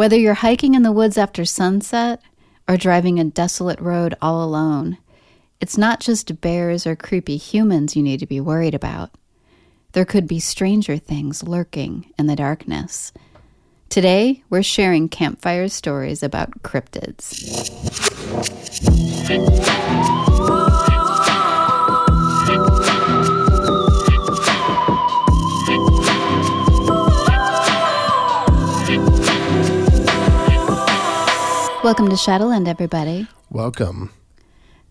Whether you're hiking in the woods after sunset or driving a desolate road all alone, it's not just bears or creepy humans you need to be worried about. There could be stranger things lurking in the darkness. Today, we're sharing campfire stories about cryptids. Welcome to Shadowland, everybody. Welcome.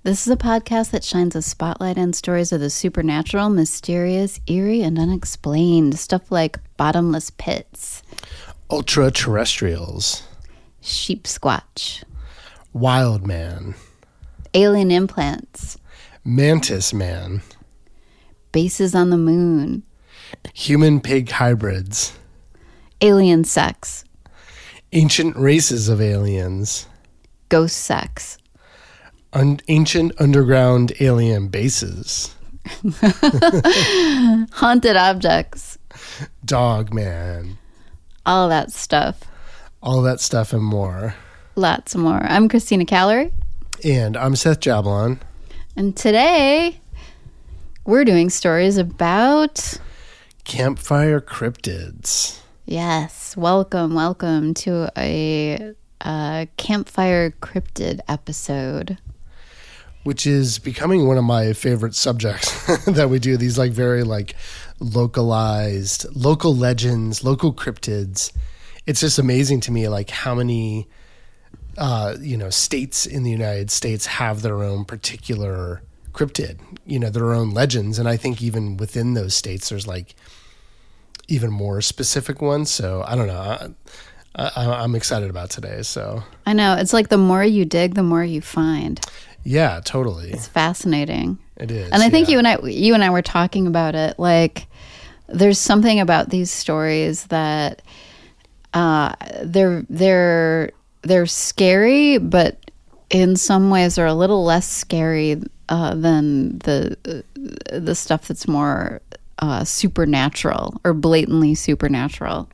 This is a podcast that shines a spotlight on stories of the supernatural, mysterious, eerie, and unexplained. Stuff like bottomless pits, Ultra terrestrials, sheep squatch, wild man, alien implants, mantis man, bases on the moon, human pig hybrids, alien sex, ancient races of aliens, ghost sex, un- ancient underground alien bases, haunted objects, dog man, all that stuff. all that stuff and more. Lots more. I'm Christina Callery, And I'm Seth Jablon. and today we're doing stories about. Campfire cryptids. Yes, welcome, welcome to a, uh campfire cryptid episode. which is becoming one of my favorite subjects that we do these like very like localized local legends local cryptids. It's just amazing to me like how many uh you know states in the united states have their own particular cryptid you know their own legends. And i think even within those states there's like even more specific ones. So i don't know I, I, i'm excited about today so I know it's like the more you dig, the more you find. yeah totally It's fascinating. it is And I think yeah. you and I you and I were talking about it like there's something about these stories that uh they're they're they're scary but in some ways are a little less scary uh, than the the stuff that's more uh, supernatural or blatantly supernatural.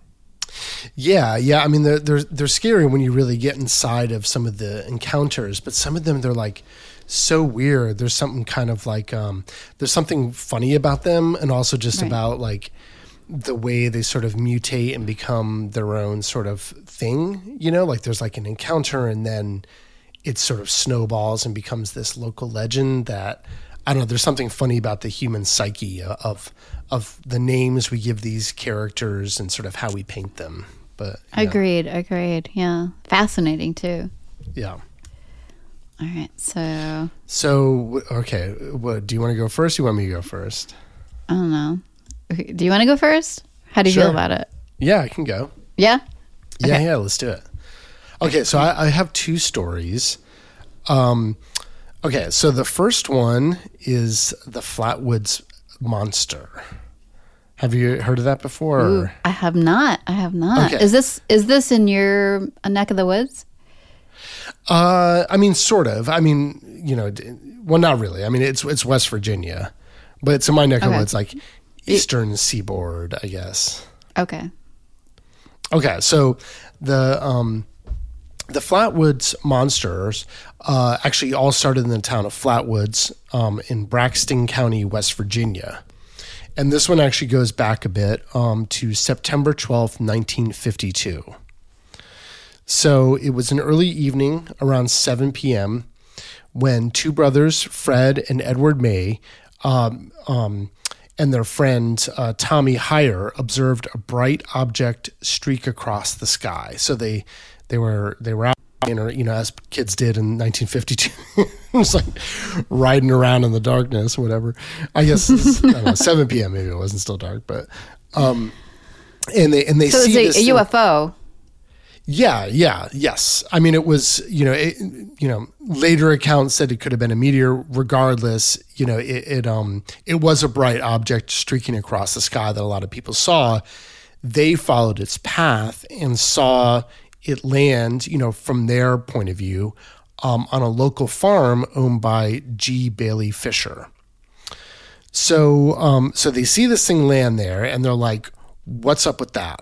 Yeah, yeah. I mean, they're they're they're scary when you really get inside of some of the encounters, but some of them they're like so weird. There's something kind of like um, there's something funny about them, and also just Right. about like the way they sort of mutate and become their own sort of thing. You know, like there's like an encounter, and then it sort of snowballs and becomes this local legend that. I don't know. There's something funny about the human psyche uh, of of the names we give these characters and sort of how we paint them. But know, Agreed, agreed. Yeah. Fascinating too. yeah. All right. So, So okay, what do you want to go first? You want me to go first? I don't know. Do you want to go first? How do you feel about it? Yeah, I can go. Yeah? Yeah, yeah. Let's do it. Okay, so I, I have two stories. Um, okay, so the first one is the Flatwoods Monster. Have you heard of that before? Ooh, I have not. I have not. Okay. Is this is this in your neck of the woods? Uh, I mean, sort of. I mean, you know, well, not really. I mean, it's it's West Virginia, but it's in my neck of the woods, like Eastern Seaboard, I guess. Okay. Okay, so the um, the Flatwoods monsters uh, actually all started in the town of Flatwoods um, in Braxton County, West Virginia, and this one actually goes back a bit um, to September twelfth, nineteen fifty two. So it was an early evening around seven p.m. when two brothers, Fred and Edward May, um, um, and their friend uh, Tommy Hyer observed a bright object streak across the sky. So they they were they were out, or you know, as kids did in 1952. it was like riding around in the darkness, whatever. I guess I know, 7 p.m. Maybe it wasn't still dark, but um, and they and they So see it's this a, a UFO. yeah, yeah, yes. I mean, it was you know, it, you know, later accounts said it could have been a meteor. Regardless, you know, it, it um it was a bright object streaking across the sky that a lot of people saw. They followed its path and saw it lands, you know, from their point of view, um, on a local farm owned by G. Bailey Fisher. So, um, so they see this thing land there, and they're like, "What's up with that?"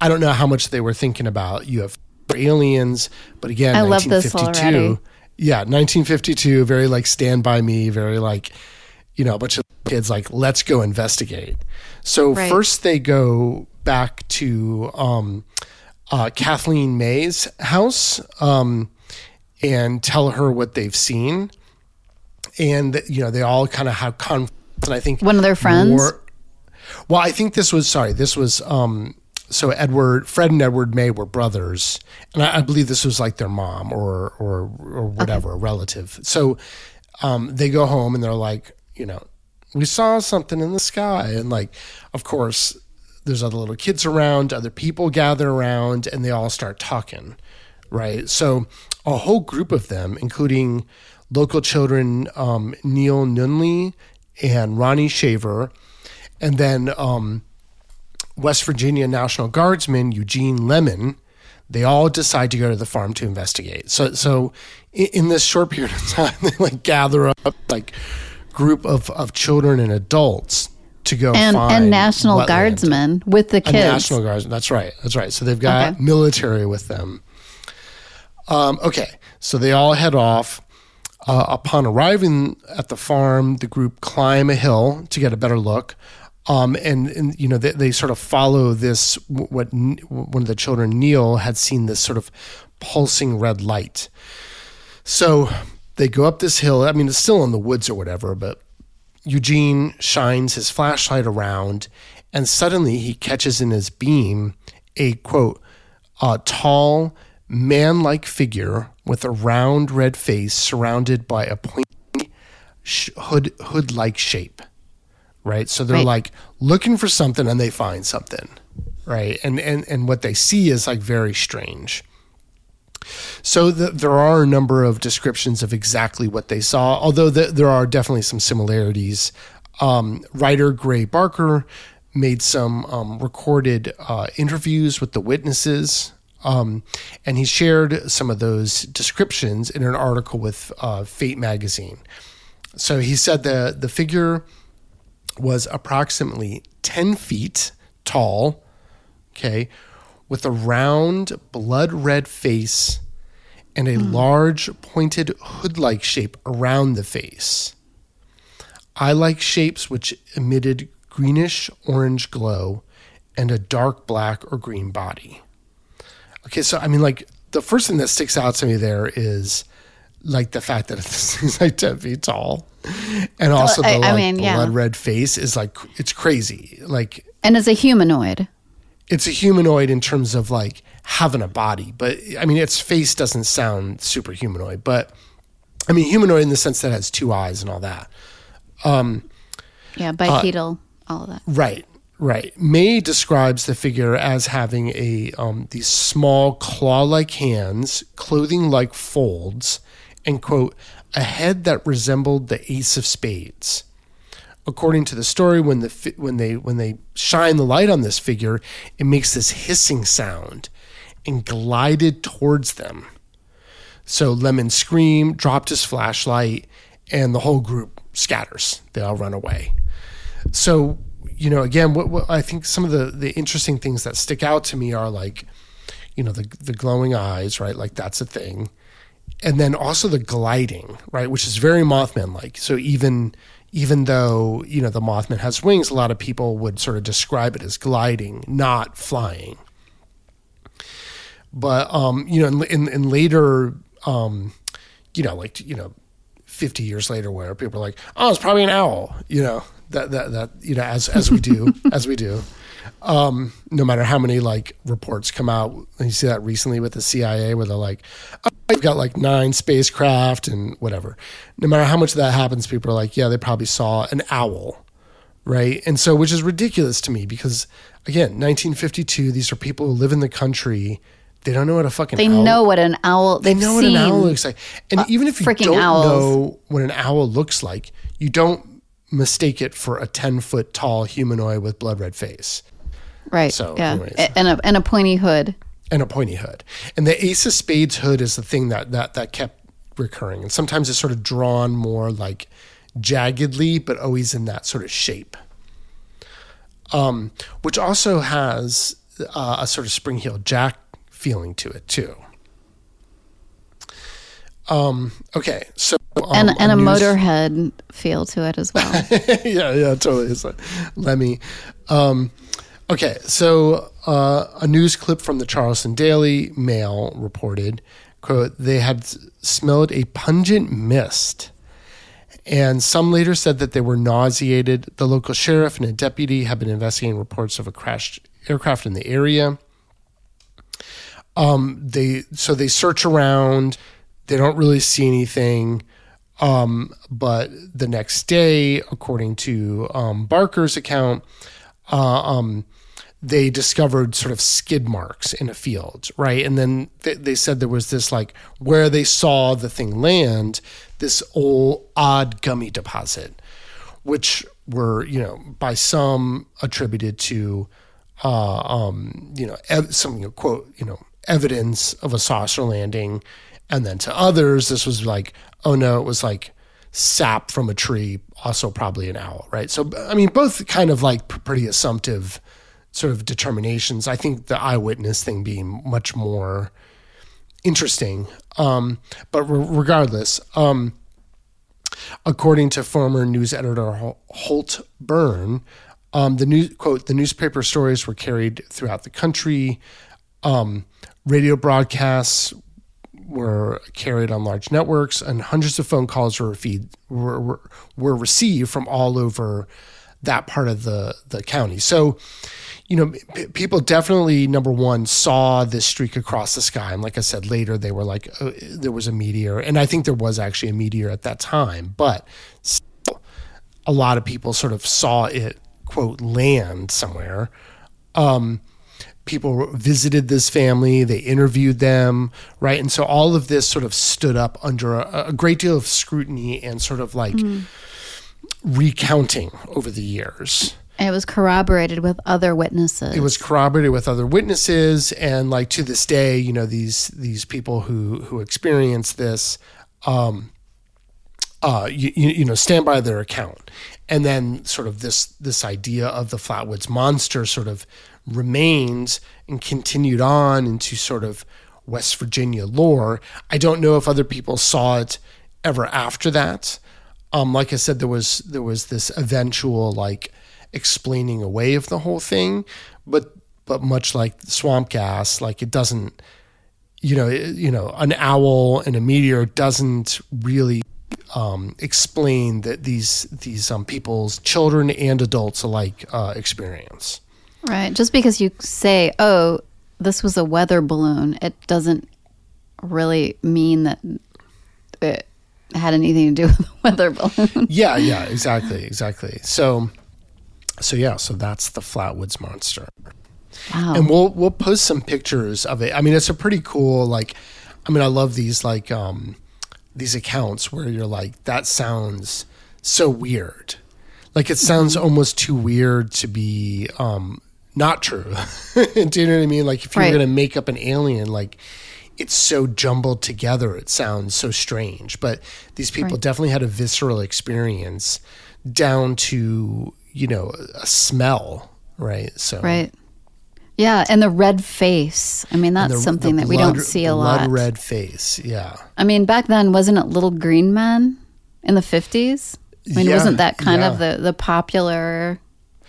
I don't know how much they were thinking about you have aliens, but again, I love this 1952. already. Yeah, 1952, very like Stand By Me, very like, you know, a bunch of kids like, let's go investigate. So Right. first they go back to um, uh, Kathleen May's house um, and tell her what they've seen. And, you know, they all kind of have conflicts. And I think One of their friends? more- well, I think this was sorry. This was um, so Edward, Fred, and Edward May were brothers, and I, I believe this was like their mom or or or whatever, a relative. So um, they go home and they're like, you know, we saw something in the sky, and like, of course, there's other little kids around, other people gather around, and they all start talking, right? So a whole group of them, including local children, um, Neil Nunley and Ronnie Shaver, and then um, West Virginia National Guardsman Eugene Lemon, they all decide to go to the farm to investigate. So, so in, in this short period of time, they like gather up like group of, of children and adults to go and find and National wetland. Guardsmen with the A kids. National Guardsmen. That's right. That's right. So they've got Okay. military with them. Um, okay, so they all head off. Uh, upon arriving at the farm, the group climb a hill to get a better look. Um, and, and you know they, they sort of follow this. What one of the children, Neil, had seen this sort of pulsing red light. So they go up this hill. I mean, it's still in the woods or whatever, but Eugene shines his flashlight around, and suddenly he catches in his beam a quote, a tall, man like figure with a round red face surrounded by a pointy hood hood like shape. Right? So they're Right. like looking for something and they find something. Right? And and and what they see is like very strange. So the, there are a number of descriptions of exactly what they saw, although the, there are definitely some similarities. Um, writer Gray Barker made some um, recorded uh, interviews with the witnesses, um, and he shared some of those descriptions in an article with uh, Fate magazine. So he said the the figure was approximately ten feet tall, okay, with a round, blood red face and a hmm. large, pointed hood like shape around the face. Eye like shapes which emitted greenish orange glow and a dark black or green body. Okay, so I mean, like, the first thing that sticks out to me there is like the fact that this thing's like 10 feet tall. And also the I- I like, mean, yeah. blood red face is like, it's crazy. Like, and as a humanoid. It's a humanoid in terms of like having a body, but I mean, its face doesn't sound super humanoid, but I mean, humanoid in the sense that it has two eyes and all that. Yeah, bipedal, all of that. Right, right. May describes the figure as having a um, these small claw-like hands, clothing like folds, and quote a head that resembled the ace of spades. According to the story, when the when they when they shine the light on this figure, it makes this hissing sound and glided towards them. So Lemon screamed, dropped his flashlight, and the whole group scatters. They all run away. So, you know, again, what, what I think some of the, the interesting things that stick out to me are like, you know, the, the glowing eyes, right? Like that's a thing. And then also the gliding, right? Which is very Mothman like. So even, even though, you know, the Mothman has wings, a lot of people would sort of describe it as gliding, not flying. But, um, you know, in, in, in later, um, you know, like, you know, 50 years later where people are like, oh, it's probably an owl, you know, that, that, that, you know, as, as we do, as we do. Um, no matter how many like reports come out, you see that recently with the CIA where they're like, oh, I've got like nine spacecraft and whatever. No matter how much of that happens, people are like, yeah, they probably saw an owl. Right. And so, which is ridiculous to me because again, 1952, these are people who live in the country. They don't know what a fucking They owl know what an owl. they know what an owl looks like. And uh, even if you don't owls. know what an owl looks like, you don't mistake it for a 10 foot tall humanoid with blood red face Right. So, yeah. anyways. And a and a pointy hood. And a pointy hood. And the ace of spades hood is the thing that, that, that kept recurring. And sometimes it's sort of drawn more like jaggedly, but always in that sort of shape. Um, which also has uh, a sort of spring heel jack feeling to it too. Um, okay, so um, and and a motorhead feel to it as well. yeah, yeah, totally. It's like Lemmy. Um, okay, so uh, a news clip from the Charleston Daily Mail reported, quote, they had smelled a pungent mist. And some later said that they were nauseated. The local sheriff and a deputy have been investigating reports of a crashed aircraft in the area. Um, they so they search around. They don't really see anything. Um, but the next day, according to um, Barker's account, uh, um, they discovered sort of skid marks in a field, right? And then th- they said there was this like where they saw the thing land, this old odd gummy deposit, which were you know by some attributed to uh, um, you know ev- some you know, quote you know evidence of a saucer landing, and then to others this was like oh no it was like sap from a tree, also probably an owl, right? So I mean both kind of like p- pretty assumptive sort of determinations. I think the eyewitness thing being much more interesting. Um, but re- regardless, um, according to former news editor Holt Byrne, um, the news quote the newspaper stories were carried throughout the country. Um, radio broadcasts were carried on large networks, and hundreds of phone calls were, feed, were, were were received from all over that part of the the county. So, you know, p- people definitely number one saw this streak across the sky, and like I said later, they were like uh, there was a meteor, and I think there was actually a meteor at that time, but still, a lot of people sort of saw it quote land somewhere. Um, people visited this family, they interviewed them, right? And so all of this sort of stood up under a, a great deal of scrutiny and sort of like recounting over the years. It was corroborated with other witnesses. It was corroborated with other witnesses, and like to this day, you know these these people who who experienced this, um, uh, you, you, you know, stand by their account, and then sort of this this idea of the Flatwoods monster sort of remains and continued on into sort of West Virginia lore. I don't know if other people saw it ever after that. Um, like I said, there was there was this eventual like explaining away of the whole thing, but but much like swamp gas, like it doesn't, you know, it- you know, an owl and a meteor doesn't really um, explain that these these um, people's children and adults alike uh, experience. right. Just because you say, "Oh, this was a weather balloon," it doesn't really mean that it had anything to do with the weather balloon. Yeah, yeah, exactly, exactly. So, so yeah, so that's the Flatwoods monster. Wow. and we'll we'll post some pictures of it. I mean, it's a pretty cool like. I mean, I love these like um these accounts where you're like, that sounds so weird. Like it sounds almost too weird to be um not true. Do you know what I mean? Like if you're Right. gonna make up an alien, like it's so jumbled together, it sounds so strange. But these people Right. definitely had a visceral experience down to you know a smell, right? So right. Yeah, and the red face. I mean, that's the- something the that we don't see a lot. Blood red face, yeah. I mean, back then, wasn't it Little Green Men in the 50s? I mean, Yeah, wasn't that kind of the, the popular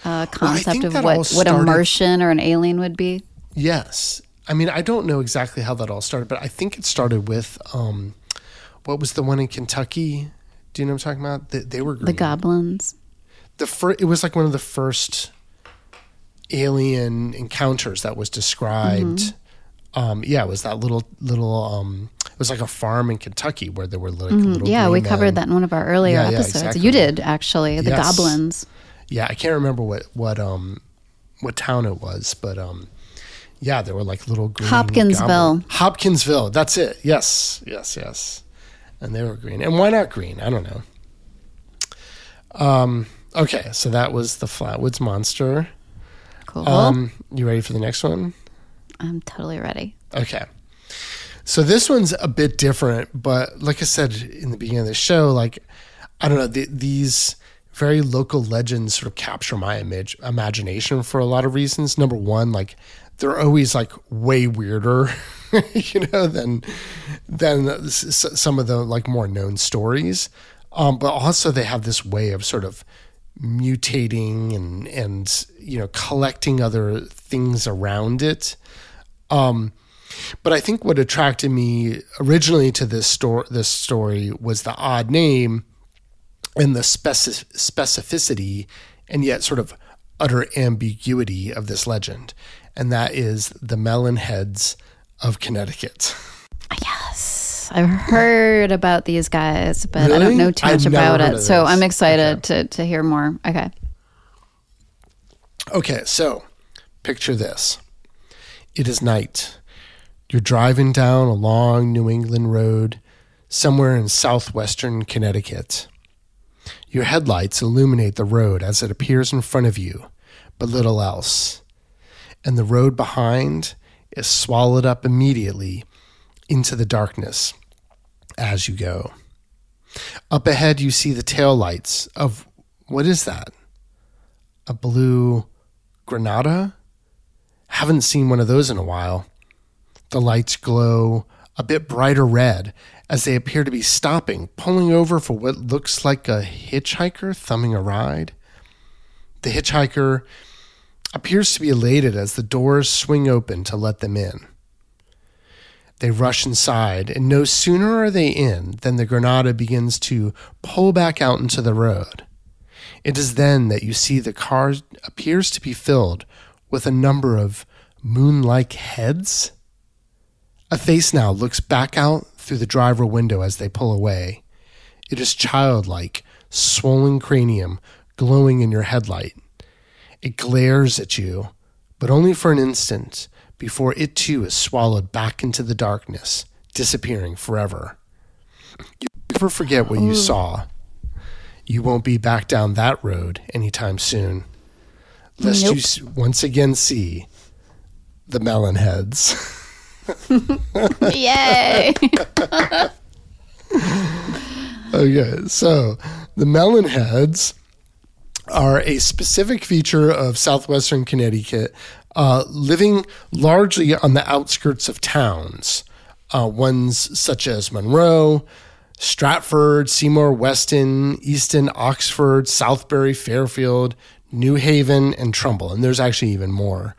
uh, concept think of what, all what a Martian or an alien would be? Yes. I mean, I don't know exactly how that all started, but I think it started with um, what was the one in Kentucky? Do you know what I'm talking about? They, they were green. The goblins. The fir- it was like one of the first alien encounters that was described. Mm-hmm. Um, yeah, it was that little little. Um, it was like a farm in Kentucky where there were like little. Mm-hmm. Yeah, we covered men. that in one of our earlier Yeah, yeah, episodes. exactly. You did, actually. The Yes. goblins. Yeah, I can't remember what what um what town it was, but um yeah, there were like little green Hopkinsville. goblin- Hopkinsville. That's it. Yes, yes, yes. And they were green. And why not green? I don't know. Um. Okay, so that was the Flatwoods Monster. Cool. Um, you ready for the next one? I'm totally ready. Okay. So this one's a bit different, but like I said in the beginning of the show, like I don't know, the, these very local legends sort of capture my image imagination for a lot of reasons. Number one, like they're always like way weirder, you know, than than some of the like more known stories. Um, but also they have this way of sort of mutating and and you know collecting other things around it. Um, but I think what attracted me originally to this story this story was the odd name and the specific, specificity and yet sort of utter ambiguity of this legend, and that is the melon heads of Connecticut. Yes, I've heard about these guys, but I don't know too much I've about it. So. I'm excited to to hear more. Okay. Okay, so picture this. It is night. You're driving down a long New England road somewhere in southwestern Connecticut. Your headlights illuminate the road as it appears in front of you, but little else. And the road behind is swallowed up immediately into the darkness as you go. Up ahead, you see the taillights of what is that? A blue Granada? Haven't seen one of those in a while. The lights glow a bit brighter red as they appear to be stopping, pulling over for what looks like a hitchhiker thumbing a ride. The hitchhiker appears to be elated as the doors swing open to let them in. They rush inside, and no sooner are they in than the Granada begins to pull back out into the road. It is then that you see the car appears to be filled with a number of moon like heads. A face now looks back out through the driver window as they pull away. It is childlike, swollen cranium glowing in your headlight. It glares at you, but only for an instant before it too is swallowed back into the darkness, disappearing forever. You never forget what you mm. saw. You won't be back down that road anytime soon. Lest you Nope. s- once again see the melon heads. Yay! Okay, so the melon heads are a specific feature of southwestern Connecticut, uh, living largely on the outskirts of towns, uh, ones such as Monroe, Stratford, Seymour, Weston, Easton, Oxford, Southbury, Fairfield, New Haven, and Trumbull. And there's actually even more.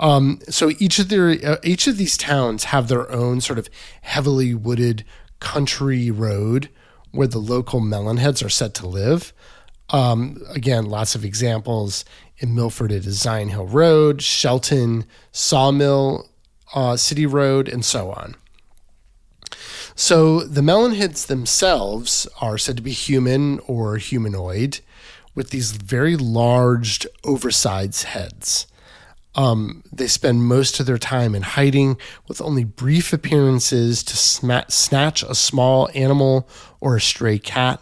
Um, so each of their uh, each of these towns have their own sort of heavily wooded country road where the local melonheads are set to live. Um, again, lots of examples in Milford. It is Zion Hill Road, Shelton, Sawmill uh, City Road, and so on. So the melonheads themselves are said to be human or humanoid, with these very large, oversized heads. Um, they spend most of their time in hiding, with only brief appearances to snatch a small animal or a stray cat,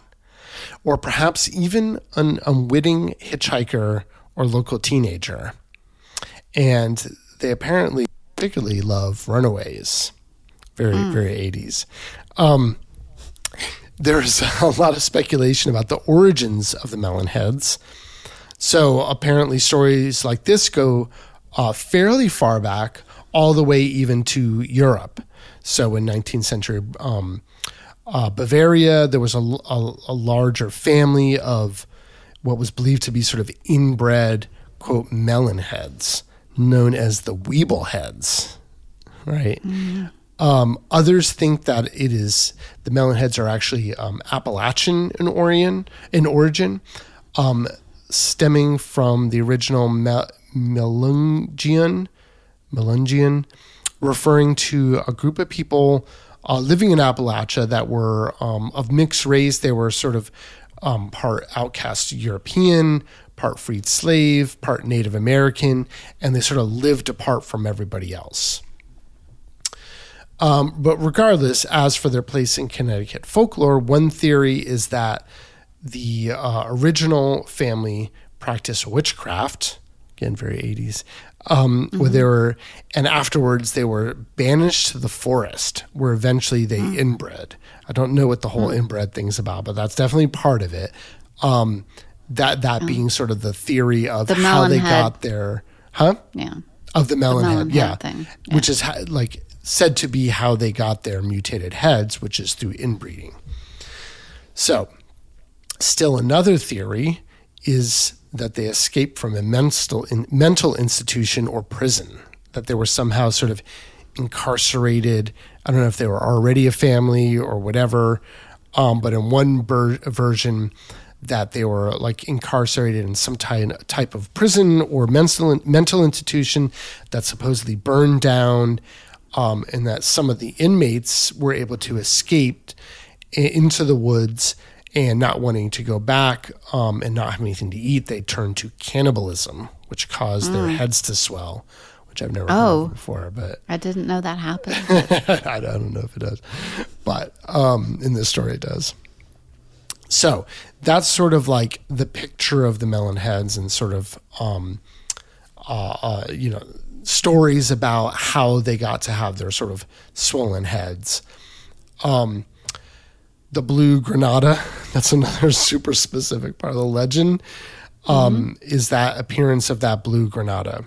or perhaps even an unwitting hitchhiker or local teenager. And they apparently particularly love runaways. Very, very 80s. Um, there's a lot of speculation about the origins of the melon heads. So apparently, stories like this go uh, fairly far back, all the way even to Europe. So in 19th century um, uh, Bavaria, there was a, a, a larger family of what was believed to be sort of inbred, quote, melon heads, known as the Weeble heads, right? Um, others think that it is the melon heads are actually um, Appalachian in origin, in origin, um, stemming from the original Mel- Melungeon, Melungeon, referring to a group of people uh, living in Appalachia that were um, of mixed race. They were sort of um, part outcast European, part freed slave, part Native American, and they sort of lived apart from everybody else. Um, but regardless, as for their place in Connecticut folklore, one theory is that the uh, original family practiced witchcraft, again, very 80s, um, where they were, and afterwards they were banished to the forest, where eventually they inbred. I don't know what the whole inbred thing's about, but that's definitely part of it. Um, that that being sort of the theory of The how they head. got there, huh? Yeah. Of the melon, melon head, head yeah, thing, which is like said to be how they got their mutated heads, which is through inbreeding. So, still another theory is that they escaped from a mental in, mental institution or prison. That they were somehow sort of incarcerated. I don't know if they were already a family or whatever. Um, but in one ber- version, that they were like incarcerated in some ty- type of prison or mental mental institution that supposedly burned down, um, and that some of the inmates were able to escape into the woods and not wanting to go back um, and not having anything to eat, they turned to cannibalism, which caused their heads to swell, which I've never heard Oh. before, but I didn't know that happened. I don't know if it does, but um, in this story it does. So that's sort of like the picture of the melon heads and sort of, um, uh, uh, you know, stories about how they got to have their sort of swollen heads. Um, the blue granada, that's another super specific part of the legend, um, is that appearance of that blue granada.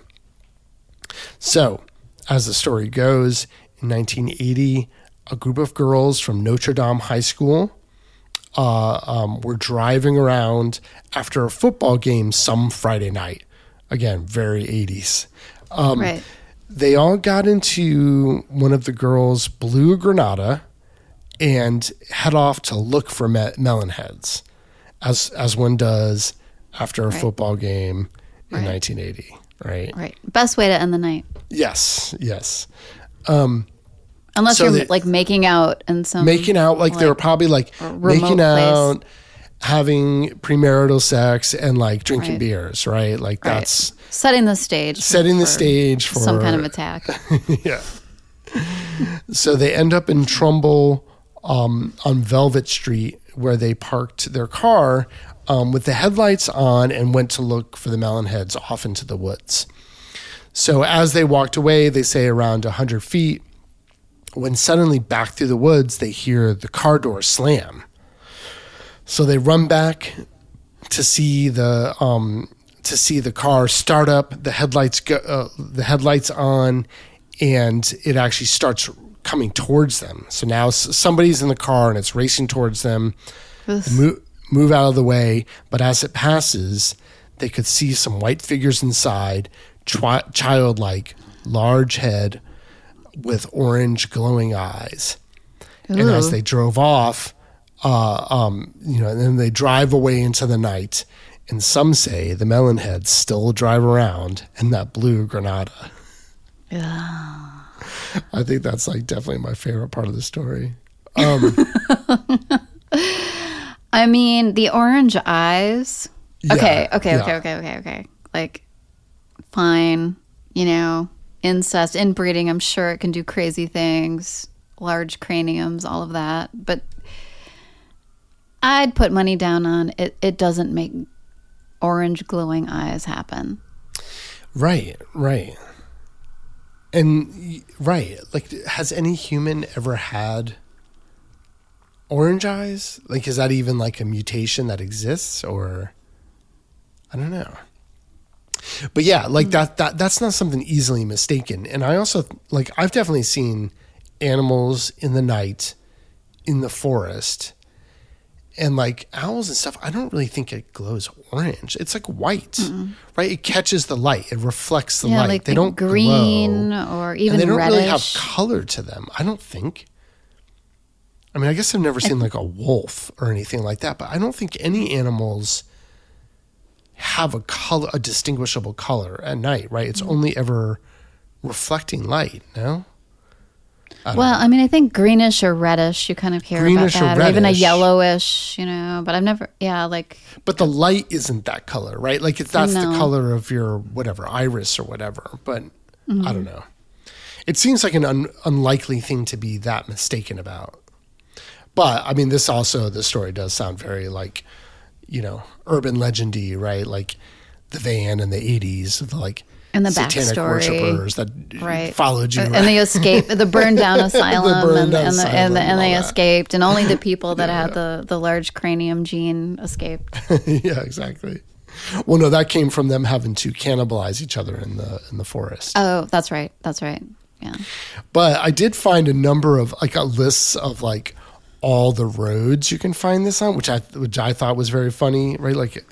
So, as the story goes, in 1980, a group of girls from Notre Dame High School uh, um, were driving around after a football game some Friday night. Again, very 80s. Um, right. They all got into one of the girls' blue Granada and head off to look for me- melon heads, as as one does after a Right. football game in Right. 1980. Right. Right. Best way to end the night. Yes. Yes. Um, Unless So you're they- like making out and some making out like, they were probably like making place. out having premarital sex and like drinking Right. beers right like Right. that's setting the stage. setting the stage for some kind of attack. yeah so they end up in trumbull um, on velvet street where they parked their car um, with the headlights on and went to look for the melon heads off into the woods. So as they walked away they say around 100 feet when suddenly back through the woods they hear the car door slam. So they run back to see the um, to see the car start up the headlights go uh, the headlights on and it actually starts coming towards them. So now somebody's in the car and it's racing towards them. Move, out of the way but as it passes they could see some white figures inside tri- childlike large head with orange glowing eyes and as they drove off, uh, um, you know, and then they drive away into the night. And some say the melon heads still drive around in that blue Granada. Yeah. I think that's like definitely my favorite part of the story. Um, I mean, the orange eyes. okay, Yeah, okay, yeah. okay, okay, okay, okay. Like, fine, you know, incest, inbreeding. I'm sure it can do crazy things, large craniums, all of that. But I'd put money down on it. It doesn't make orange glowing eyes happen. Right, right. And right, like has any human ever had orange eyes? Like is that even like a mutation that exists or I don't know. But yeah, like hmm. that that that's not something easily mistaken. And I also like I've definitely seen animals in the night in the forest and like owls and stuff, I don't really think it glows orange. It's like white, right? It catches the light. It reflects the yeah, light. like they the don't green glow. or even and they don't reddish. really have color to them. I don't think. I mean, I guess I've never seen like a wolf or anything like that, but I don't think any animals have a color, a distinguishable color at night, right? It's only ever reflecting light. No. I Well, I mean, I think greenish or reddish, you kind of hear Greenish about that, or, even a yellowish, you know. But I've never, yeah, like But the light isn't that color, right? Like it's that's the color of your whatever iris or whatever. But Mm-hmm. I don't know. It seems like an un- unlikely thing to be that mistaken about. But I mean, this also the story does sound very like, you know, urban legendy, right? Like the van in the '80s, like And the satanic backstory. worshipers that right followed you. and they escaped the burned down asylum burned and, down and, the, asylum and, the, and they escaped and only the people that had the, the large cranium gene escaped yeah, exactly. Well, no, that came from them having to cannibalize each other in the in the forest. oh that's right that's right yeah But I did find a number of like a lists of like all the roads you can find this on, which I which I thought was very funny, right? Like,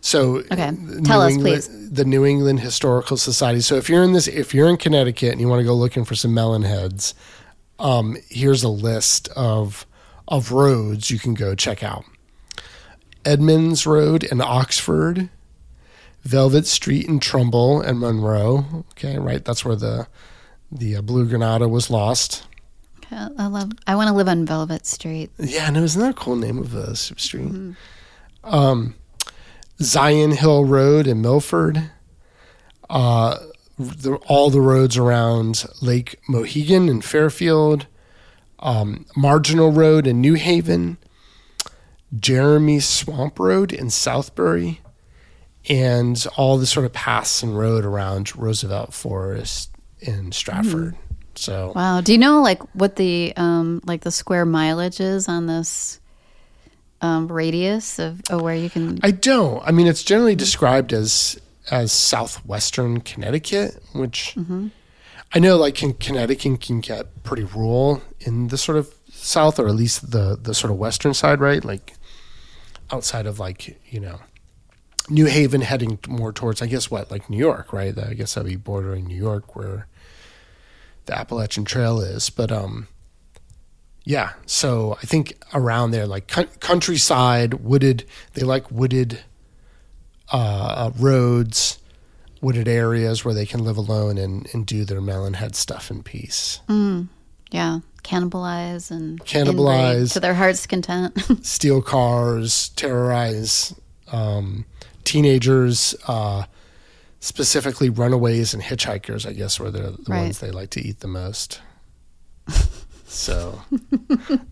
so Okay. New Tell us, England- please. The New England Historical Society. So if you're in this, if you're in Connecticut and you want to go looking for some melon heads, um, here's a list of of roads you can go check out. Edmonds Road in Oxford, Velvet Street in Trumbull and Monroe. Okay, right, that's where the the uh, Blue Granada was lost. I I love. I want to live on Velvet Street. Yeah, no, isn't that a cool name of a street? Um, Zion Hill Road in Milford. Uh, the, all the roads around Lake Mohegan in Fairfield. Um, Marginal Road in New Haven. Jeremy Swamp Road in Southbury. And all the sort of paths and road around Roosevelt Forest in Stratford. So Wow. Do you know like what the um like the square mileage is on this um radius of, of where you can? I don't. I mean, it's generally described as as southwestern Connecticut, which I know, like in Connecticut, can get pretty rural in the sort of south, or at least the the sort of western side, right? Like outside of like you know New Haven, heading more towards, I guess, what like New York, right? I guess that'd be bordering New York, where the Appalachian Trail is, but um. Yeah, so I think around there, like coun- countryside, wooded, they like wooded uh, roads, wooded areas where they can live alone and, and do their melonhead stuff in peace. Mm, Yeah, cannibalize and Cannibalize. to their heart's content. Steal cars, terrorize um, teenagers, uh, specifically runaways and hitchhikers, I guess, were the, the Right. ones they like to eat the most. so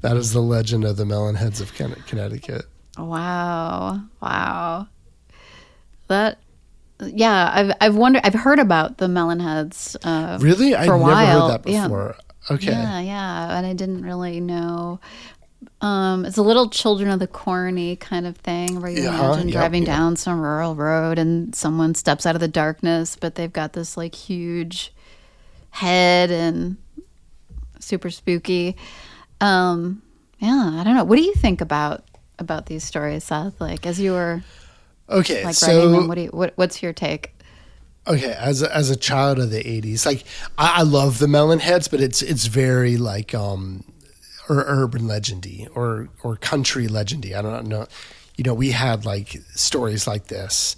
that is the legend of the melonheads of Connecticut. wow, wow. That. Yeah, I've I've wondered. I've heard about the melonheads. Uh, Really? A never heard that yeah. before. Okay. Yeah, yeah, and I didn't really know. Um, it's a little Children of the Corny kind of thing where you Yeah, imagine yeah, driving yeah. down some rural road and someone steps out of the darkness, but they've got this like huge head and super spooky. Um, yeah, I don't know. What do you think about about these stories, Seth? Like as you were Okay. like so writing them, what do you what what's your take? Okay, as a, as a child of the '80s, like I, I love the melon heads, but it's it's very like um, or urban legendy or or country legendy. I don't know. You know, we had like stories like this,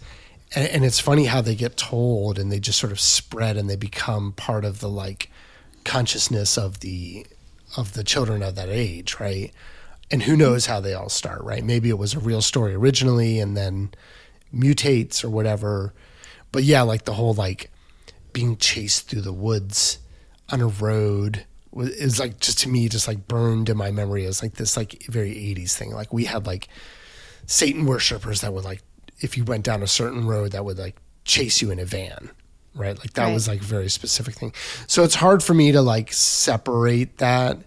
and, and it's funny how they get told and they just sort of spread and they become part of the like consciousness of the of the children of that age, right? And who knows how they all start, right? Maybe it was a real story originally and then mutates or whatever. But yeah, like the whole like being chased through the woods on a road is like just to me just like burned in my memory as like this like very 80s thing. Like we had like Satan worshippers that would like if you went down a certain road that would like chase you in a van. Right? Like that Right. was like a very specific thing. So it's hard for me to like separate that.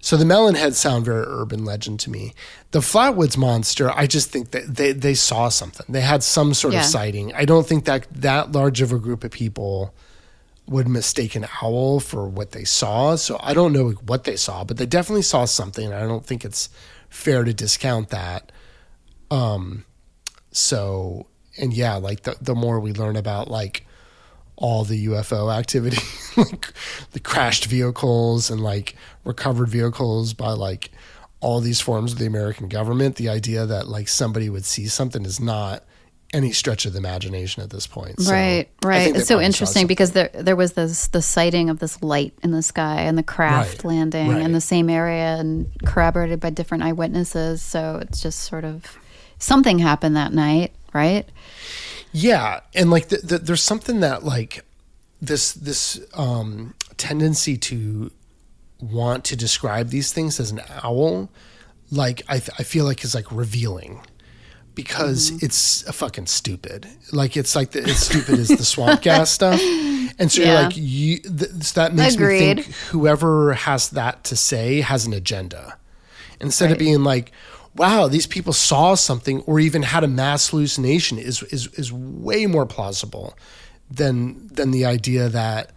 So the Melonheads sound very urban legend to me. The Flatwoods monster, I just think that they, they saw something. They had some sort Yeah. of sighting. I don't think that that large of a group of people would mistake an owl for what they saw. So I don't know what they saw, but they definitely saw something. I don't think it's fair to discount that. Um, so and yeah, like the the more we learn about like all the UFO activity, like the crashed vehicles and like recovered vehicles by like all these forms of the American government, the idea that like somebody would see something is not any stretch of the imagination at this point. So right, right. It's so interesting because there there was this the sighting of this light in the sky and the craft Right, landing right. in the same area and corroborated by different eyewitnesses. So it's just sort of something happened that night, right? Yeah, and like the, the, there's something that like this this um, tendency to want to describe these things as an owl, like I th- I feel like is like revealing. Because mm-hmm. it's a fucking stupid. Like it's like the, it's stupid as the swamp gas stuff, and so Yeah. you're like you. Th- so that makes Agreed. me think whoever has that to say has an agenda, instead of being like, "Wow, these people saw something," or even had a mass hallucination is is is way more plausible than than the idea that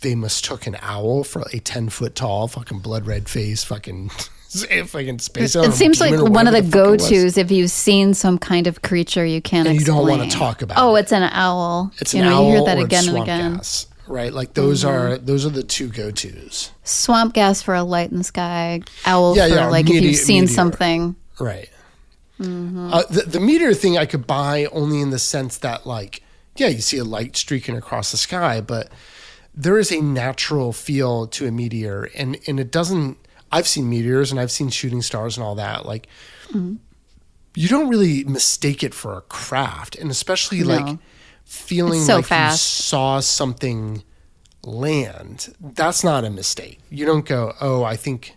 they mistook an owl for a ten foot tall fucking blood red face fucking. Fucking space It alien seems like one of the it was. go-tos if you've seen some kind of creature you can't And you don't wanna talk about Oh, it's an owl. It's you an know, owl you hear that again and again. Mm-hmm. gas, right? Like those are those are the two go tos, Swamp gas for a light in the sky. Owl Yeah, for yeah, like if you've seen meteor. something. right? Mm-hmm. Uh, the, the meteor thing I could buy only in the sense that, like, yeah, you see a light streaking across the sky, but there is a natural feel to a meteor, and and it doesn't. I've seen meteors and I've seen shooting stars and all that. Like, Mm-hmm. you don't really mistake it for a craft, and especially No. like feeling so like fast. you saw something land. That's not a mistake. You don't go, oh, I think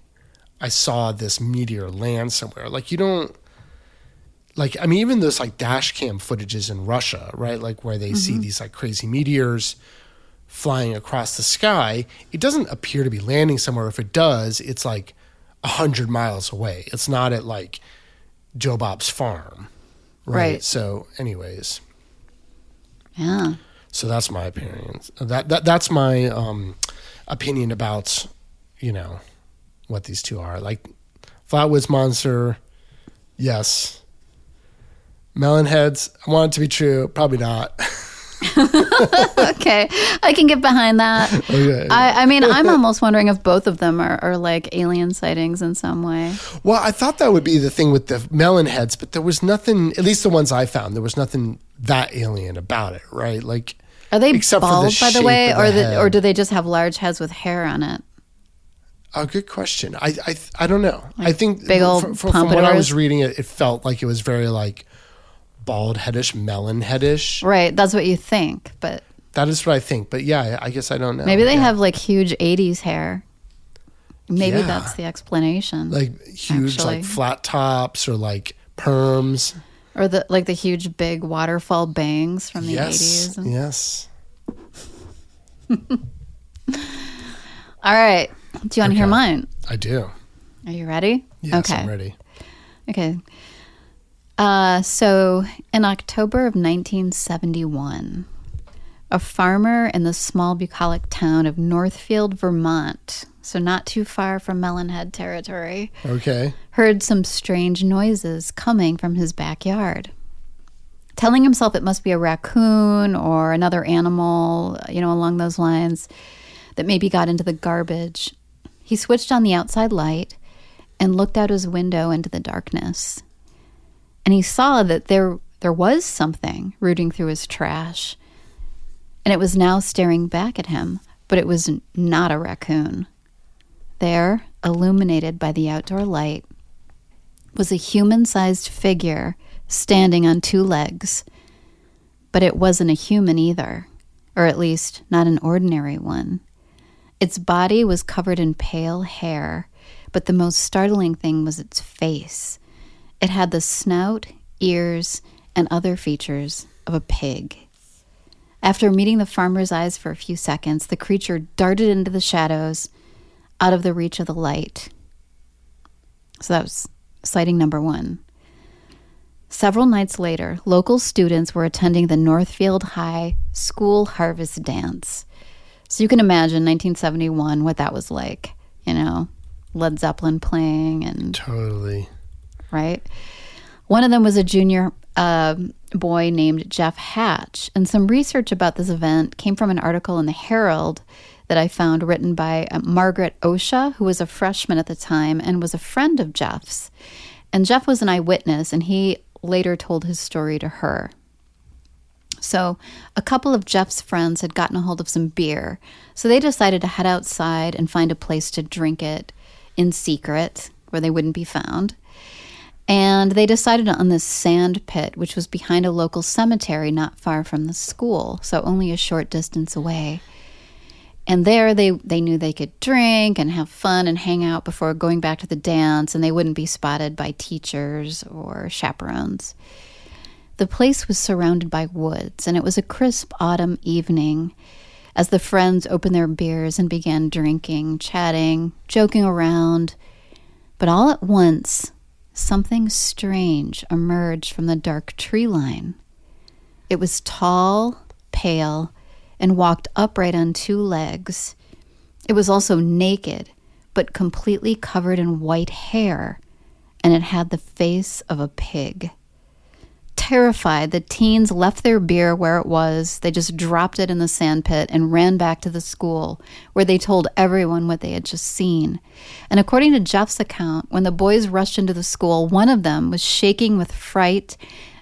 I saw this meteor land somewhere. Like you don't. Like I mean, even those like dash cam footages in Russia, right? Like where they see these like crazy meteors flying across the sky, it doesn't appear to be landing somewhere. If it does, it's like a hundred miles away. It's not at like Joe Bob's farm, right? Right. So, anyways, Yeah. so that's my opinion. That that that's my um, opinion about you know what these two are. Like Flatwoods Monster, yes. Melon heads, I want it to be true. Probably not. Okay. I can get behind that. Okay. I, I mean, I'm almost wondering if both of them are, are like alien sightings in some way. Well, I thought that would be the thing with the melon heads, but there was nothing. At least the ones I found, there was nothing that alien about it, right? Like, Are they Except for the bald, by the way, or the, or do they just have large heads with hair on it? a good question. I I, I don't know. I think big old from, from, from when I was reading it, it felt like it was very like bald headish, melon headish. Right. That's what you think, but That is what I think. But yeah, I guess I don't know. maybe they Yeah. have like huge 80s hair. Maybe Yeah. that's the explanation. like huge, actually. like flat tops or like perms. or the like the huge big waterfall bangs from the yes, 80s. yes. All right. Do you want to hear mine? I do. Are you ready? Yes, okay. I'm ready. Okay. Uh, so in October of 1971, a farmer in the small bucolic town of Northfield, Vermont, so not too far from Melonhead territory, Okay. heard some strange noises coming from his backyard. Telling himself it must be a raccoon or another animal, you know, along those lines, that maybe got into the garbage, he switched on the outside light and looked out his window into the darkness. And he saw that there there was something rooting through his trash. And it was now staring back at him, but it was not a raccoon. There, illuminated by the outdoor light, was a human sized figure standing on two legs. But it wasn't a human either, or at least not an ordinary one. Its body was covered in pale hair, but the most startling thing was its face. It had the snout, ears, and other features of a pig. After meeting the farmer's eyes for a few seconds, the creature darted into the shadows, out of the reach of the light. So that was sighting number one. Several nights later, local students were attending the Northfield High School Harvest Dance. So you can imagine 1971 what that was like, you know, Led Zeppelin playing and Totally. Right? One of them was a junior um boy named Jeff Hatch. And some research about this event came from an article in the Herald that I found written by uh, Margaret Osha, who was a freshman at the time and was a friend of Jeff's. And Jeff was an eyewitness, and he later told his story to her. So, a couple of Jeff's friends had gotten a hold of some beer. So, they decided to head outside and find a place to drink it in secret where they wouldn't be found. And they decided on this sand pit, which was behind a local cemetery not far from the school, so only a short distance away. And there they, they knew they could drink and have fun and hang out before going back to the dance, and they wouldn't be spotted by teachers or chaperones. The place was surrounded by woods, and it was a crisp autumn evening as the friends opened their beers and began drinking, chatting, joking around. But all at once, something strange emerged from the dark tree line. It was tall, pale, and walked upright on two legs. It was also naked, but completely covered in white hair, and it had the face of a pig. Terrified, the teens left their beer where it was. They just dropped it in the sandpit and ran back to the school, where they told everyone what they had just seen. And according to Jeff's account, when the boys rushed into the school, one of them was shaking with fright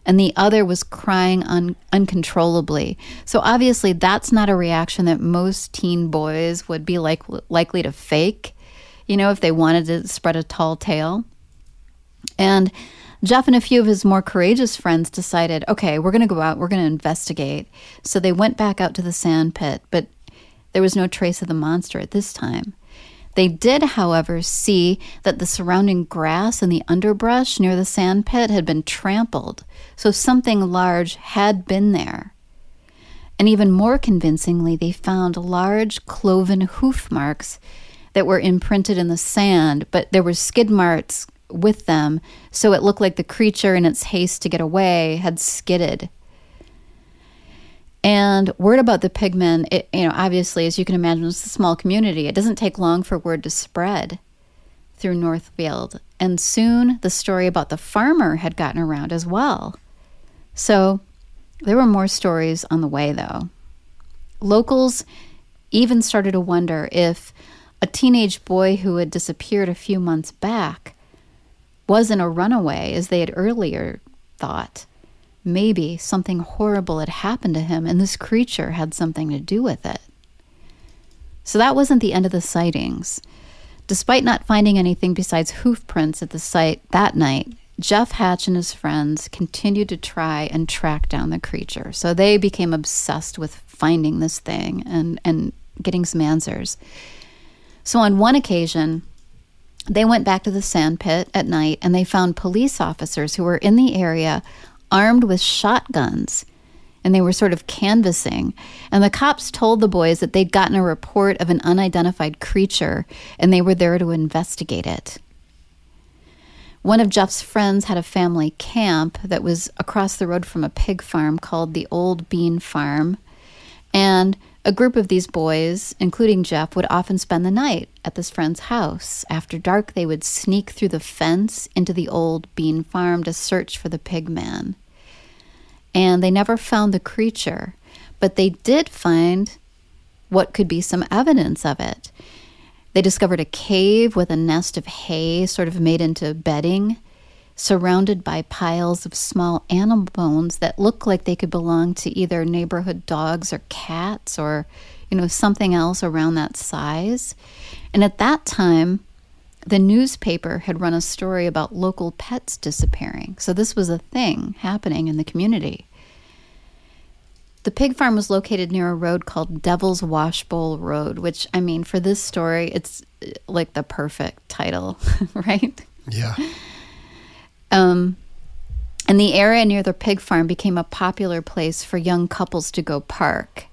and the other was crying un- uncontrollably. So obviously, that's not a reaction that most teen boys would be like likely to fake, you know, if they wanted to spread a tall tale. And Jeff and a few of his more courageous friends decided, okay, we're going to go out, we're going to investigate. So they went back out to the sand pit, but there was no trace of the monster at this time. They did, however, see that the surrounding grass and the underbrush near the sand pit had been trampled, so something large had been there. And even more convincingly, they found large cloven hoof marks that were imprinted in the sand, but there were skid marks with them, so it looked like the creature, in its haste to get away, had skidded. And word about the pigmen, it, you know, obviously, as you can imagine, it's a small community. It doesn't take long for word to spread through Northfield. And soon the story about the farmer had gotten around as well. So there were more stories on the way, though. Locals even started to wonder if a teenage boy who had disappeared a few months back wasn't a runaway, as they had earlier thought. Maybe something horrible had happened to him and this creature had something to do with it. So that wasn't the end of the sightings. Despite not finding anything besides hoof prints at the site that night, Jeff Hatch and his friends continued to try and track down the creature. So they became obsessed with finding this thing and, and getting some answers. So on one occasion, they went back to the sand pit at night and they found police officers who were in the area armed with shotguns and they were sort of canvassing. And the cops told the boys that they'd gotten a report of an unidentified creature and they were there to investigate it. One of Jeff's friends had a family camp that was across the road from a pig farm called the Old Bean Farm. And a group of these boys, including Jeff, would often spend the night at this friend's house. After dark, they would sneak through the fence into the old bean farm to search for the pig man. And they never found the creature, but they did find what could be some evidence of it. They discovered a cave with a nest of hay, sort of made into bedding surrounded by piles of small animal bones that look like they could belong to either neighborhood dogs or cats or, you know, something else around that size. And at that time, the newspaper had run a story about local pets disappearing. So this was a thing happening in the community. The pig farm was located near a road called Devil's Washbowl Road, which, I mean, for this story, it's like the perfect title, right? Yeah. Um, and the area near the pig farm became a popular place for young couples to go park.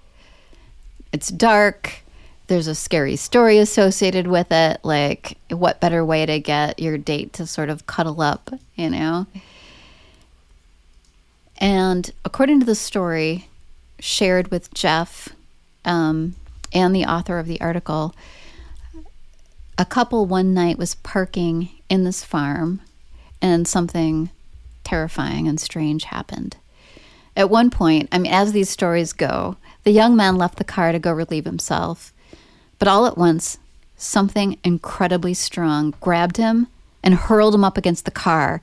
It's dark. There's a scary story associated with it. Like, what better way to get your date to sort of cuddle up, you know? And according to the story shared with Jeff um, and the author of the article, a couple one night was parking in this farm and something terrifying and strange happened. At one point, I mean, as these stories go, the young man left the car to go relieve himself. But all at once, something incredibly strong grabbed him and hurled him up against the car.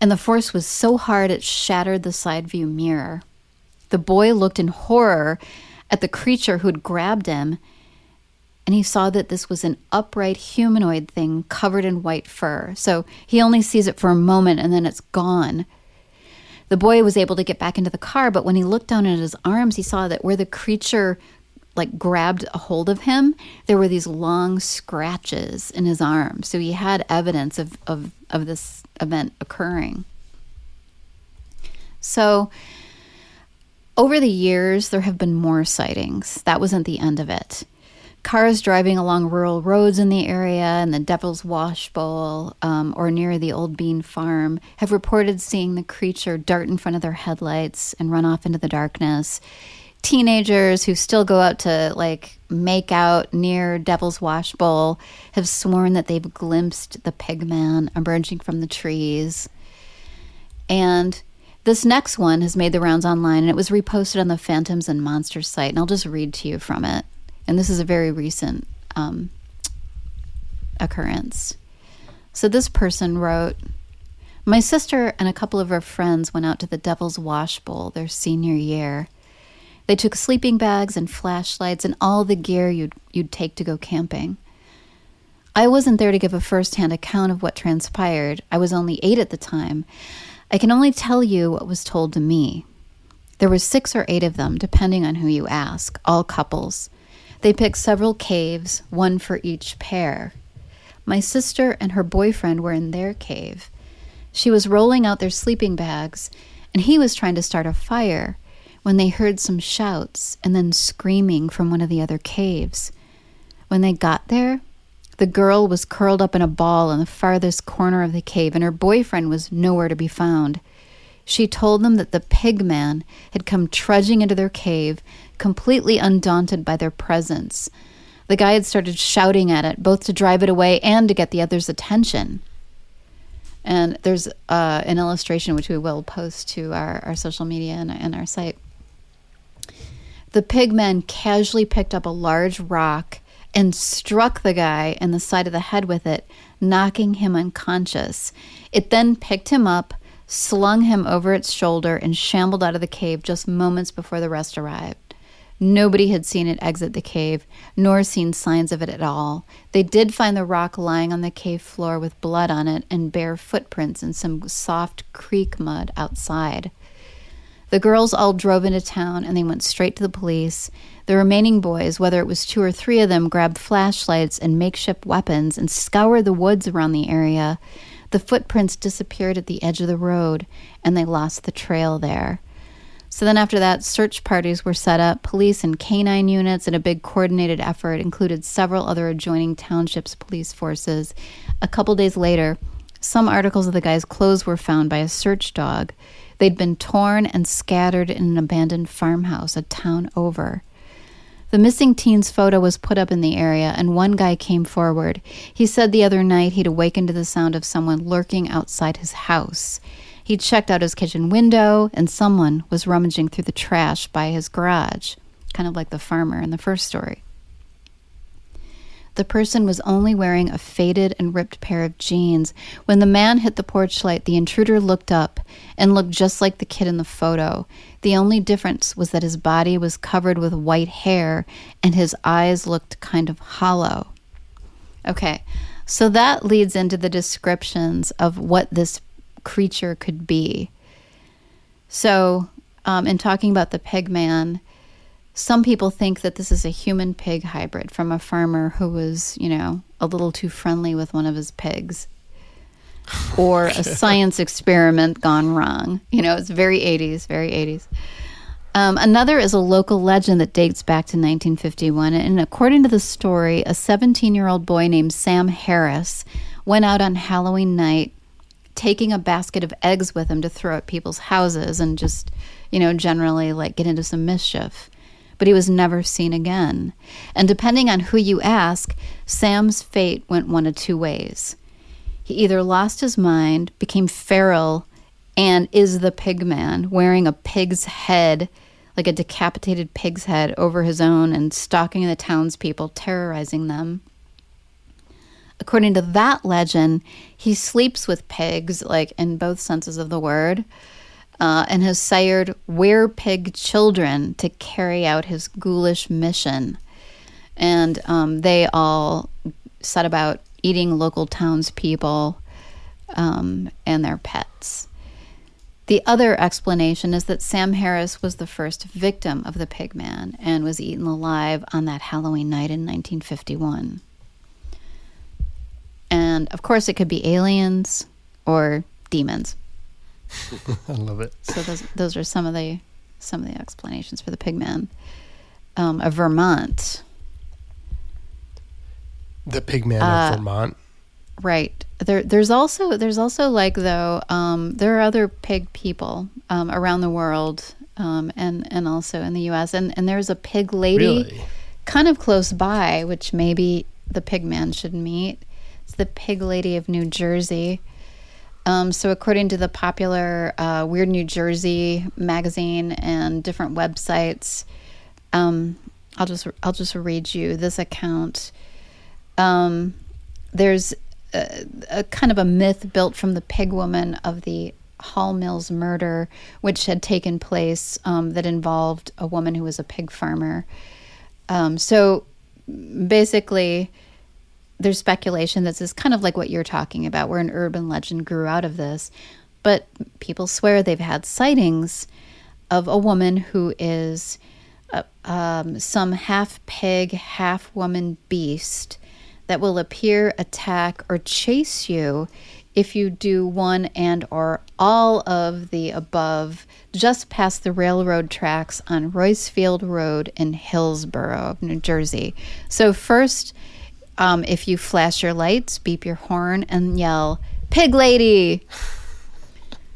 And the force was so hard it shattered the side view mirror. The boy looked in horror at the creature who had grabbed him and he saw that this was an upright humanoid thing covered in white fur. So he only sees it for a moment and then it's gone. The boy was able to get back into the car, but when he looked down at his arms, he saw that where the creature like grabbed a hold of him, there were these long scratches in his arm. So he had evidence of, of, of this event occurring. So over the years, there have been more sightings. That wasn't the end of it. Cars driving along rural roads in the area and the Devil's Wash Bowl um, or near the Old Bean Farm have reported seeing the creature dart in front of their headlights and run off into the darkness teenagers who still go out to like make out near Devil's Wash Bowl have sworn that they've glimpsed the pigman emerging from the trees. And this next one has made the rounds online and it was reposted on the Phantoms and Monsters site. And I'll just read to you from it. And this is a very recent um, occurrence. So this person wrote My sister and a couple of her friends went out to the Devil's Wash Bowl their senior year. They took sleeping bags and flashlights and all the gear you'd, you'd take to go camping. I wasn't there to give a first hand account of what transpired. I was only eight at the time. I can only tell you what was told to me. There were six or eight of them, depending on who you ask, all couples. They picked several caves, one for each pair. My sister and her boyfriend were in their cave. She was rolling out their sleeping bags, and he was trying to start a fire when they heard some shouts and then screaming from one of the other caves. When they got there, the girl was curled up in a ball in the farthest corner of the cave, and her boyfriend was nowhere to be found. She told them that the pig man had come trudging into their cave, completely undaunted by their presence. The guy had started shouting at it, both to drive it away and to get the other's attention. And there's uh, an illustration which we will post to our, our social media and, and our site. The pigman casually picked up a large rock and struck the guy in the side of the head with it, knocking him unconscious. It then picked him up, slung him over its shoulder, and shambled out of the cave just moments before the rest arrived. Nobody had seen it exit the cave, nor seen signs of it at all. They did find the rock lying on the cave floor with blood on it and bare footprints in some soft creek mud outside. The girls all drove into town and they went straight to the police. The remaining boys, whether it was two or three of them, grabbed flashlights and makeshift weapons and scoured the woods around the area. The footprints disappeared at the edge of the road and they lost the trail there. So then, after that, search parties were set up. Police and canine units and a big coordinated effort included several other adjoining townships' police forces. A couple days later, some articles of the guy's clothes were found by a search dog. They'd been torn and scattered in an abandoned farmhouse a town over. The missing teen's photo was put up in the area, and one guy came forward. He said the other night he'd awakened to the sound of someone lurking outside his house. He'd checked out his kitchen window, and someone was rummaging through the trash by his garage, kind of like the farmer in the first story. The person was only wearing a faded and ripped pair of jeans. When the man hit the porch light, the intruder looked up and looked just like the kid in the photo. The only difference was that his body was covered with white hair and his eyes looked kind of hollow. Okay, so that leads into the descriptions of what this creature could be. So, um, in talking about the pig man, some people think that this is a human pig hybrid from a farmer who was, you know, a little too friendly with one of his pigs. Or a science experiment gone wrong. You know, it's very 80s, very 80s. Um, another is a local legend that dates back to 1951. And according to the story, a 17 year old boy named Sam Harris went out on Halloween night taking a basket of eggs with him to throw at people's houses and just, you know, generally like get into some mischief but he was never seen again. And depending on who you ask, Sam's fate went one of two ways. He either lost his mind, became feral, and is the pig man, wearing a pig's head, like a decapitated pig's head, over his own and stalking the townspeople, terrorizing them. According to that legend, he sleeps with pigs, like in both senses of the word, uh, and has sired were pig children to carry out his ghoulish mission. And um, they all set about eating local townspeople um, and their pets. The other explanation is that Sam Harris was the first victim of the pigman and was eaten alive on that Halloween night in 1951. And of course, it could be aliens or demons. I love it. So those those are some of the some of the explanations for the pig man. Um, of Vermont, The Pigman Uh, of Vermont. Right. There, there's also there's also like though um, there are other pig people um, around the world um, and and also in the U.S. and and there's a pig lady Really? kind of close by, which maybe the pig man should meet. The pig lady of New Jersey. Um, so according to the popular uh, Weird New Jersey magazine and different websites, um, I'll just I'll just read you this account. Um, there's a, a kind of a myth built from the pig woman of the Hall Mills murder, which had taken place um, that involved a woman who was a pig farmer. Um, so basically, there's speculation that this is kind of like what you're talking about, where an urban legend grew out of this. But people swear they've had sightings of a woman who is uh, um, some half pig, half woman beast that will appear, attack, or chase you if you do one and or all of the above just past the railroad tracks on Roycefield Road in Hillsborough, New Jersey. So first, um, if you flash your lights, beep your horn, and yell, "Pig lady!"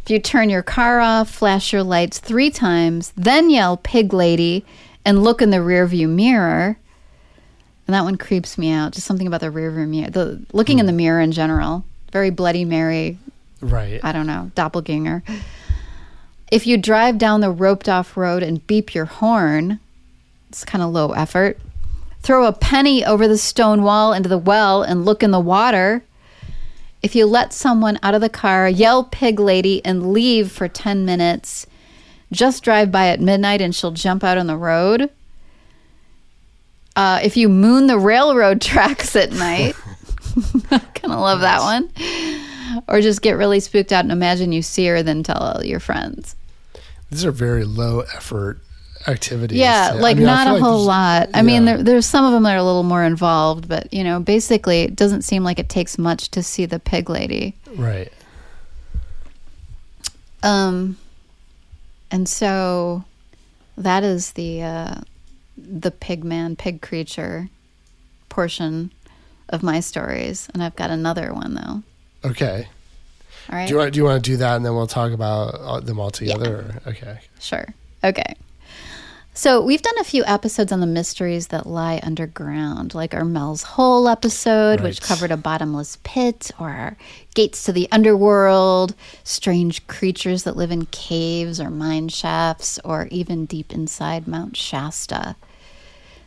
If you turn your car off, flash your lights three times, then yell "Pig lady," and look in the rearview mirror. And that one creeps me out. Just something about the rearview mirror, the looking in the mirror in general. Very Bloody Mary. Right. I don't know, doppelganger. If you drive down the roped off road and beep your horn, it's kind of low effort. Throw a penny over the stone wall into the well and look in the water. If you let someone out of the car, yell pig lady and leave for 10 minutes, just drive by at midnight and she'll jump out on the road. Uh, if you moon the railroad tracks at night, I kind of love that one. Or just get really spooked out and imagine you see her, then tell all your friends. These are very low effort activities. Yeah, I like mean, not a like whole lot. I mean, there, there's some of them that are a little more involved, but you know, basically, it doesn't seem like it takes much to see the pig lady. Right. Um, and so that is the uh, the pig man, pig creature portion of my stories, and I've got another one though. Okay. All right. Do you want do you want to do that and then we'll talk about uh, them all together? Or? Okay. Sure. Okay. So we've done a few episodes on the mysteries that lie underground, like our Mel's Hole episode, which covered a bottomless pit, or our Gates to the Underworld, strange creatures that live in caves or mine shafts, or even deep inside Mount Shasta.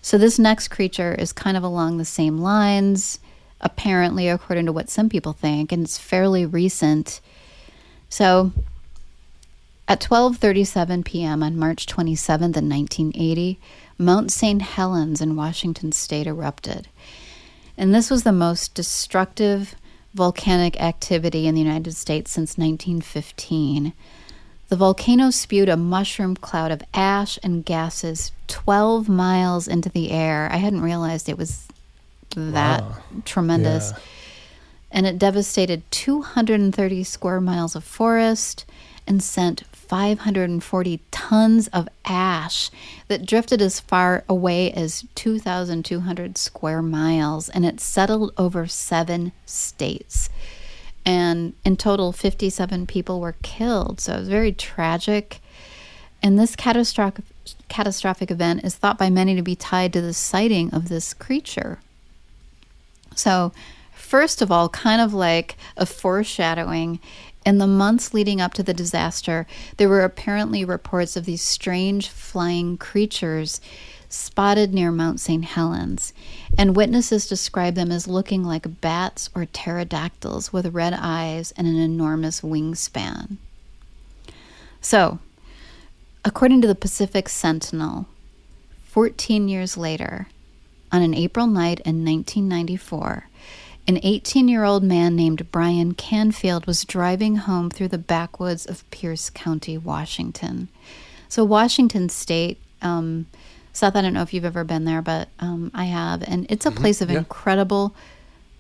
So this next creature is kind of along the same lines, apparently, according to what some people think, and it's fairly recent. So at 12:37 p.m. on March 27th in 1980, Mount St. Helens in Washington state erupted. And this was the most destructive volcanic activity in the United States since 1915. The volcano spewed a mushroom cloud of ash and gases 12 miles into the air. I hadn't realized it was that Wow. tremendous. Yeah. And it devastated 230 square miles of forest and sent 540 tons of ash that drifted as far away as 2,200 square miles. And it settled over seven states. And in total, 57 people were killed. So it was very tragic. And this catastrophic, catastrophic event is thought by many to be tied to the sighting of this creature. So, first of all, kind of like a foreshadowing, in the months leading up to the disaster, there were apparently reports of these strange flying creatures spotted near Mount St. Helens, and witnesses describe them as looking like bats or pterodactyls with red eyes and an enormous wingspan. So, according to the Pacific Sentinel, 14 years later, on an April night in 1994, an 18 year old man named Brian Canfield was driving home through the backwoods of Pierce County, Washington. So, Washington State, um, Seth, I don't know if you've ever been there, but um, I have. And it's a place of yeah. incredible,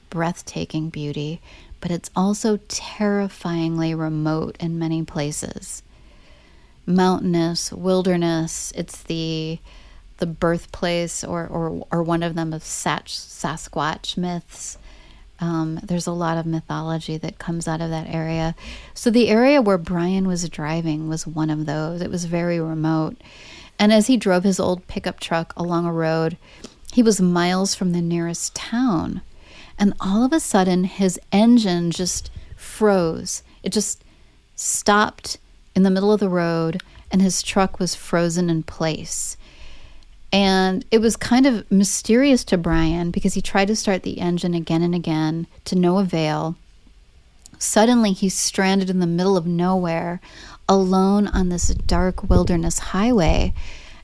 breathtaking beauty, but it's also terrifyingly remote in many places. Mountainous, wilderness, it's the the birthplace or, or, or one of them of Sasquatch myths. Um, there's a lot of mythology that comes out of that area. So the area where Brian was driving was one of those. It was very remote. And as he drove his old pickup truck along a road, he was miles from the nearest town. And all of a sudden, his engine just froze. It just stopped in the middle of the road, and his truck was frozen in place. And it was kind of mysterious to Brian because he tried to start the engine again and again to no avail. Suddenly, he's stranded in the middle of nowhere, alone on this dark wilderness highway.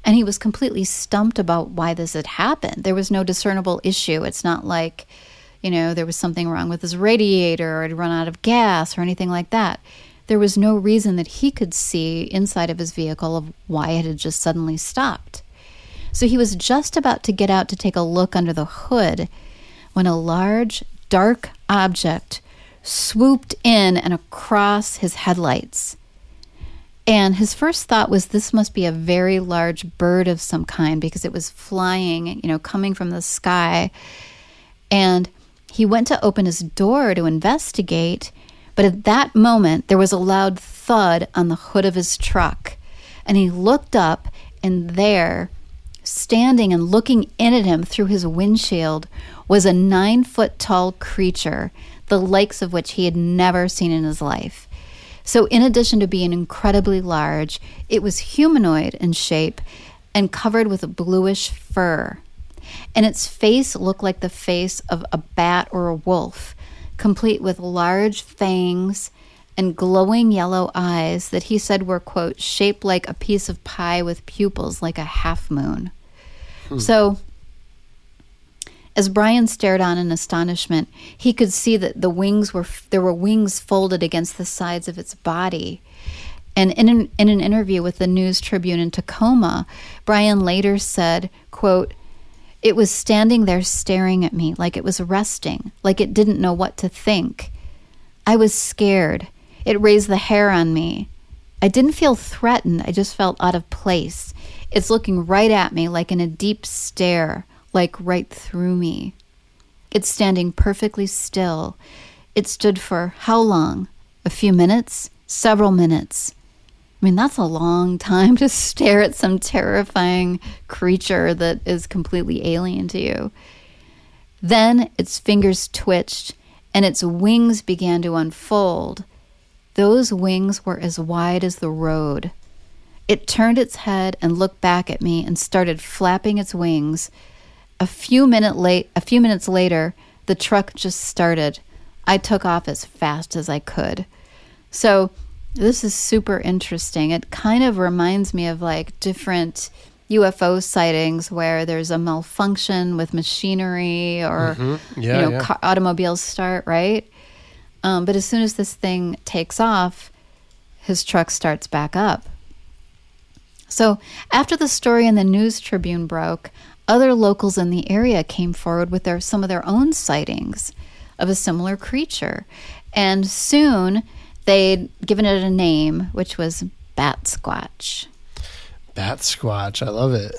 And he was completely stumped about why this had happened. There was no discernible issue. It's not like, you know, there was something wrong with his radiator or had run out of gas or anything like that. There was no reason that he could see inside of his vehicle of why it had just suddenly stopped. So he was just about to get out to take a look under the hood when a large, dark object swooped in and across his headlights. And his first thought was this must be a very large bird of some kind because it was flying, you know, coming from the sky. And he went to open his door to investigate, but at that moment there was a loud thud on the hood of his truck. And he looked up, and there, standing and looking in at him through his windshield, was a nine foot tall creature, the likes of which he had never seen in his life. So, in addition to being incredibly large, it was humanoid in shape and covered with a bluish fur. And its face looked like the face of a bat or a wolf, complete with large fangs and glowing yellow eyes that he said were, quote, shaped like a piece of pie with pupils like a half moon. Hmm. So, as Brian stared on in astonishment, he could see that the wings were there were wings folded against the sides of its body. And in an, in an interview with the News Tribune in Tacoma, Brian later said, quote, it was standing there staring at me like it was resting, like it didn't know what to think. I was scared. It raised the hair on me. I didn't feel threatened, I just felt out of place. It's looking right at me like in a deep stare, like right through me. It's standing perfectly still. It stood for how long? A few minutes? Several minutes. I mean, that's a long time to stare at some terrifying creature that is completely alien to you. Then its fingers twitched and its wings began to unfold. Those wings were as wide as the road. It turned its head and looked back at me and started flapping its wings. A few minute late, a few minutes later, the truck just started. I took off as fast as I could. So, this is super interesting. It kind of reminds me of like different UFO sightings where there's a malfunction with machinery or Mm-hmm. Yeah, you know yeah. automobiles start right. Um, but as soon as this thing takes off, his truck starts back up. So, after the story in the News Tribune broke, other locals in the area came forward with their some of their own sightings of a similar creature. And soon they'd given it a name, which was Bat Squatch. Bat Squatch. I love it.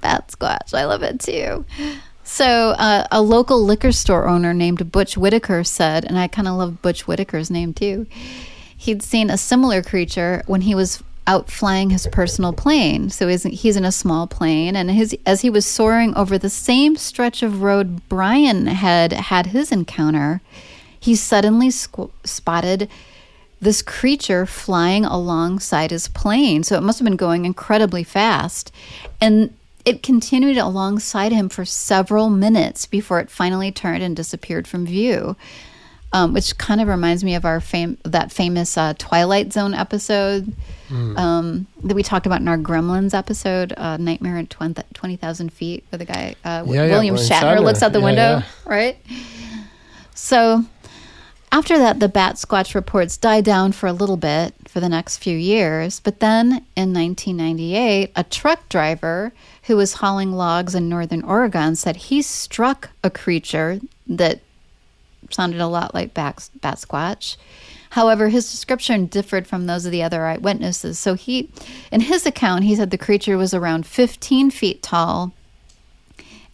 Bat Squatch. I love it too. So, uh, a local liquor store owner named Butch Whitaker said, and I kind of love Butch Whitaker's name too, he'd seen a similar creature when he was out flying his personal plane. So he's, in a small plane, and his as he was soaring over the same stretch of road Brian had had his encounter, he suddenly squ- spotted this creature flying alongside his plane. So it must have been going incredibly fast. And it continued alongside him for several minutes before it finally turned and disappeared from view. Um, which kind of reminds me of our fam- that famous uh, Twilight Zone episode um, that we talked about in our Gremlins episode, uh, Nightmare at 20 20,000 Feet, where the guy, uh, Yeah, yeah, William William Shatner, Shatner. looks out the Yeah, window, yeah. right? So after that, the Bat Squatch reports died down for a little bit for the next few years. But then in 1998, a truck driver who was hauling logs in northern Oregon said he struck a creature that sounded a lot like Bat, Bat Squatch. However, his description differed from those of the other eyewitnesses. So he, in his account, he said the creature was around 15 feet tall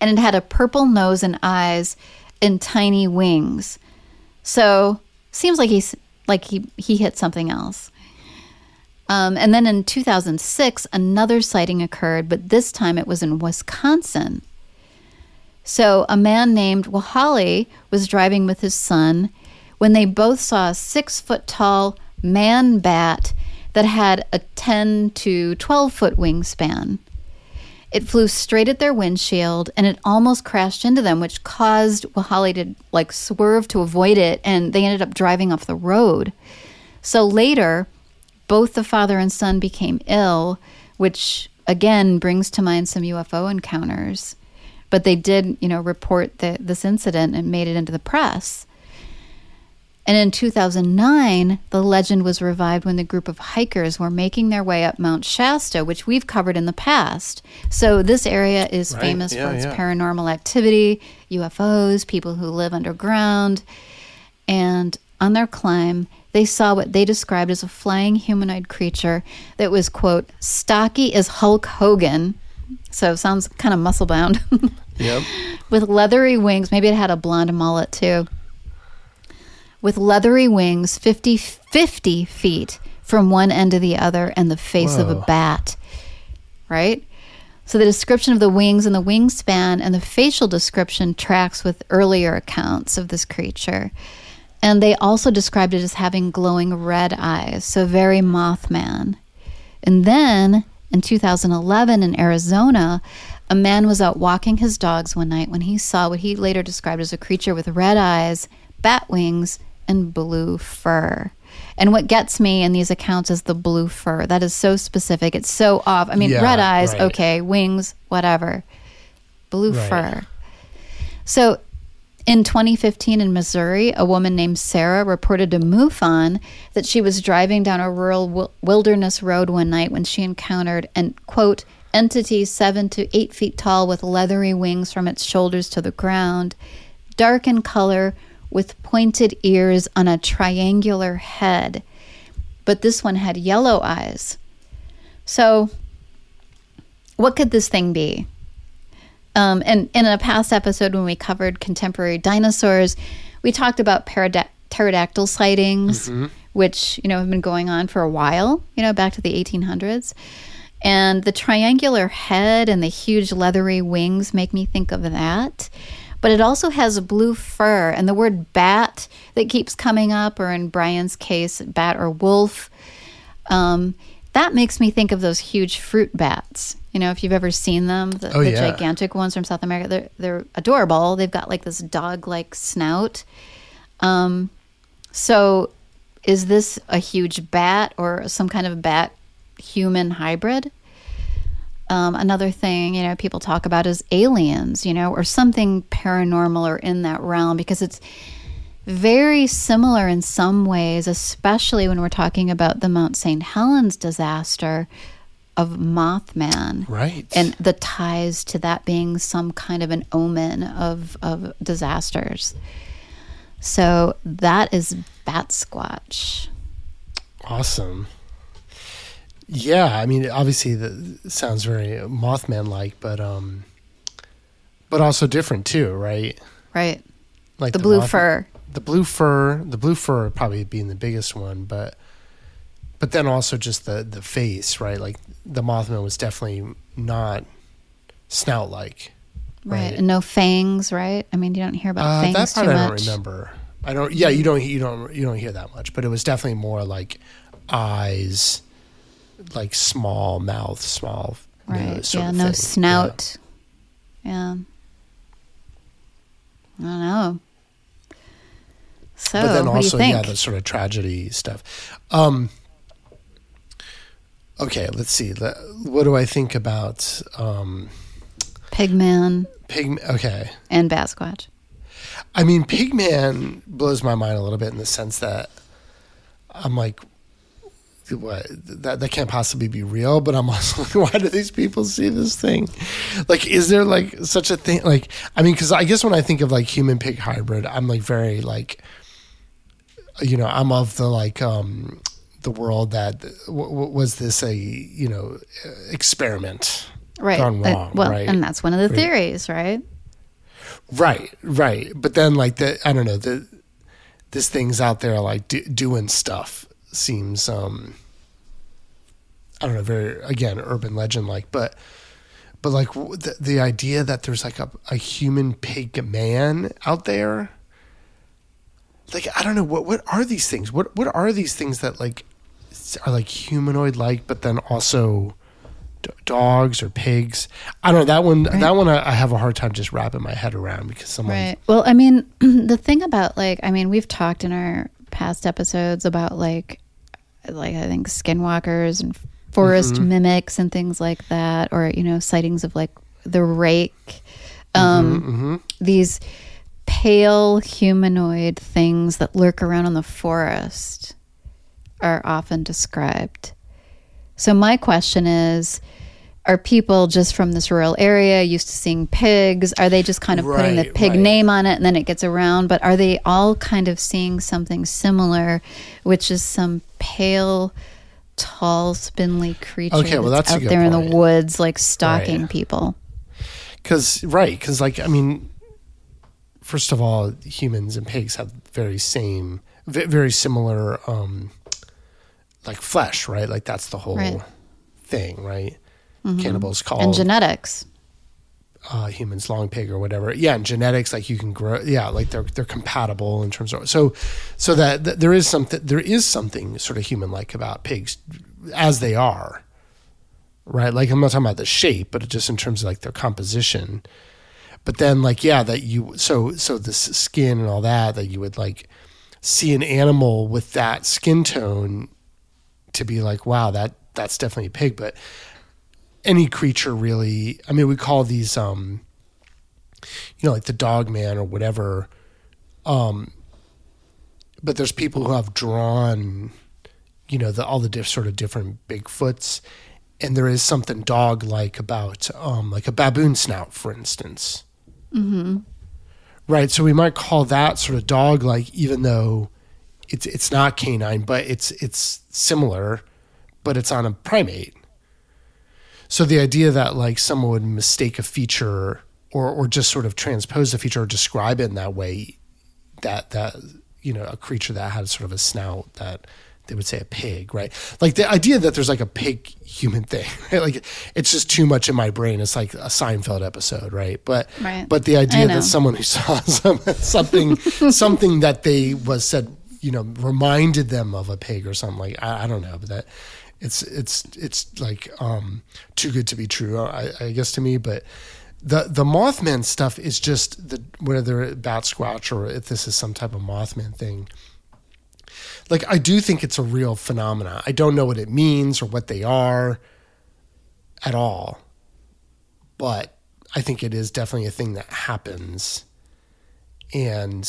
and it had a purple nose and eyes and tiny wings. So seems like he's like he he hit something else. Um, and then in 2006, another sighting occurred, but this time it was in Wisconsin. So a man named Wahali was driving with his son when they both saw a six foot tall man bat that had a 10 to 12 foot wingspan. It flew straight at their windshield and it almost crashed into them, which caused Wahali to like swerve to avoid it, and they ended up driving off the road. So later, both the father and son became ill, which again brings to mind some UFO encounters. But they did, you know, report the, this incident and made it into the press. And in 2009, the legend was revived when the group of hikers were making their way up Mount Shasta, which we've covered in the past. So this area is Right. famous Yeah, for its yeah. paranormal activity, UFOs, people who live underground. And on their climb, they saw what they described as a flying humanoid creature that was, quote, stocky as Hulk Hogan. So sounds kind of muscle bound. Yep. with leathery wings. Maybe it had a blonde mullet too. With leathery wings, 50, 50 feet from one end to the other, and the face of a bat. Right? So the description of the wings and the wingspan and the facial description tracks with earlier accounts of this creature. And they also described it as having glowing red eyes, so very Mothman. And then in 2011 in Arizona, a man was out walking his dogs one night when he saw what he later described as a creature with red eyes, bat wings, and blue fur. And what gets me in these accounts is the blue fur. That is so specific. It's so off. I mean, Yeah, red eyes, right. okay, wings, whatever. Blue Right. fur. So in 2015 in Missouri, a woman named Sarah reported to MUFON that she was driving down a rural wil- wilderness road one night when she encountered an quote entity seven to eight feet tall with leathery wings from its shoulders to the ground, dark in color with pointed ears on a triangular head. But this one had yellow eyes. So, what could this thing be? Um, and in a past episode, when we covered contemporary dinosaurs, we talked about pterodactyl sightings, which you know have been going on for a while. You know, back to the 1800s. And the triangular head and the huge leathery wings make me think of that. But it also has blue fur, and the word bat that keeps coming up, or in Brian's case, bat or wolf. Um, that makes me think of those huge fruit bats. You know, if you've ever seen them, the, Oh, the yeah. gigantic ones from South America, they're they're adorable. They've got like this dog-like snout. Um, so, is this a huge bat or some kind of bat human hybrid? Um, another thing, you know, people talk about is aliens, you know, or something paranormal or in that realm because it's very similar in some ways, especially when we're talking about the Mount St. Helens disaster of Mothman Right. and the ties to that being some kind of an omen of, of disasters. So that is Bat Squatch. Awesome. Yeah, I mean, obviously, that sounds very Mothman-like, but um, but also different too, right? Right. Like The blue Moth- fur. the blue fur, the blue fur probably being the biggest one, but but then also just the the face, right? Like the Mothman was definitely not snout-like. Right. Right. And no fangs, right? I mean, you don't hear about Uh, fangs that too part I don't much. remember. I don't. Yeah, you don't. You don't. You don't hear that much. But it was definitely more like eyes, like small mouth, small. Right. nose yeah, no thing. snout. Yeah. I don't know. So, But then also, yeah, the sort of tragedy stuff. Um. Okay, let's see. What do I think about um, Pigman pig? Okay, and Basquatch. I mean, Pigman blows my mind a little bit in the sense that I'm like, that that can't possibly be real. But I'm also like, why do these people see this thing? Like, is there like such a thing? Like, I mean, because I guess when I think of like human pig hybrid, I'm like very like, you know, I'm of the like um the world that w- w- was this a you know experiment right gone Uh, wrong, well right? and that's one of the Right. theories right Right, right. But then, like the I don't know the this thing's out there like do, doing stuff seems um I don't know very again urban legend like, but but like the, the idea that there's like a, a human pig man out there. Like I don't know what what are these things? What what are these things that like are like humanoid like, but then also d- dogs or pigs? I don't know that one. That one I, I have a hard time just wrapping my head around because I'm Right. Well, I mean, the thing about like, I mean, we've talked in our past episodes about like, like I think skinwalkers and forest Mm-hmm. mimics and things like that, or you know, sightings of like the rake. Um, Mm-hmm, These pale humanoid things that lurk around in the forest are often described. So my question is are people just from this rural area used to seeing pigs? Are they just kind of putting the pig right. name on it and then it gets around? But are they all kind of seeing something similar, which is some pale, tall, spindly creature Okay, well, that's a out there in the woods, like stalking Right. people? Because right, because like I mean, first of all, humans and pigs have very same, very similar, um, like flesh, right? Like that's the whole Right. thing, right? Cannibals called And genetics. Uh, humans long pig or whatever. Yeah, and genetics like you can grow. Yeah, like they're they're compatible in terms of so so that, that there is something there is something sort of human like about pigs as they are. Right, like I'm not talking about the shape, but just in terms of like their composition. But then, like, yeah, that you so so the skin and all that that you would like see an animal with that skin tone to be like, wow, that that's definitely a pig. But any creature really, I mean, we call these, um, you know, like the dog man or whatever. Um, but there's people who have drawn, you know, the, all the diff, sort of different Bigfoots. And there is something dog like about, um, like a baboon snout, for instance. Mm-hmm. Right. So we might call that sort of dog like, even though it's, it's not canine, but it's, it's similar, but it's on a primate. So the idea that like someone would mistake a feature or or just sort of transpose a feature or describe it in that way, that that you know a creature that had sort of a snout that they would say a pig, right? Like the idea that there's like a pig human thing, right? Like it's just too much in my brain. It's like a Seinfeld episode, right? But Right. but the idea that someone who saw some, something something that they was said you know reminded them of a pig or something like I, I don't know, but that it's it's it's like um too good to be true I, I guess to me but the the mothman stuff is just the whether bat squatch or if this is some type of mothman thing like i do think it's a real phenomena. I don't know what it means or what they are at all but i think it is definitely a thing that happens. And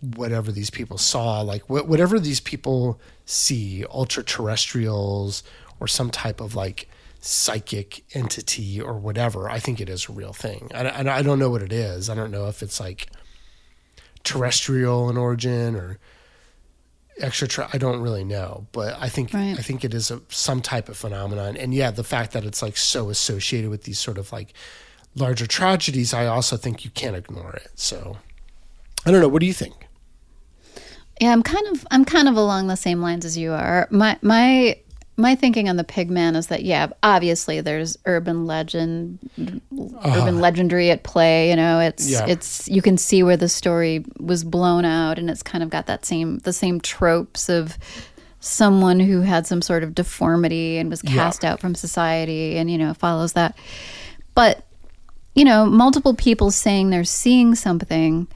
whatever these people saw, like wh- whatever these people see, ultra terrestrials or some type of like psychic entity or whatever, I think it is a real thing. I, I, I don't know what it is. I don't know if it's like terrestrial in origin or extra. I don't really know, but I think Right. I think it is a, some type of phenomenon. And yeah, the fact that it's like so associated with these sort of like larger tragedies, I also think you can't ignore it. So I don't know. What do you think? Yeah, I'm kind of I'm kind of along the same lines as you are. My my my thinking on the pigman is that yeah, obviously there's urban legend, uh-huh. urban legendary at play. You know, it's Yeah. it's you can see where the story was blown out, and it's kind of got that same the same tropes of someone who had some sort of deformity and was Yeah. cast out from society, and you know follows that. But you know, multiple people saying they're seeing something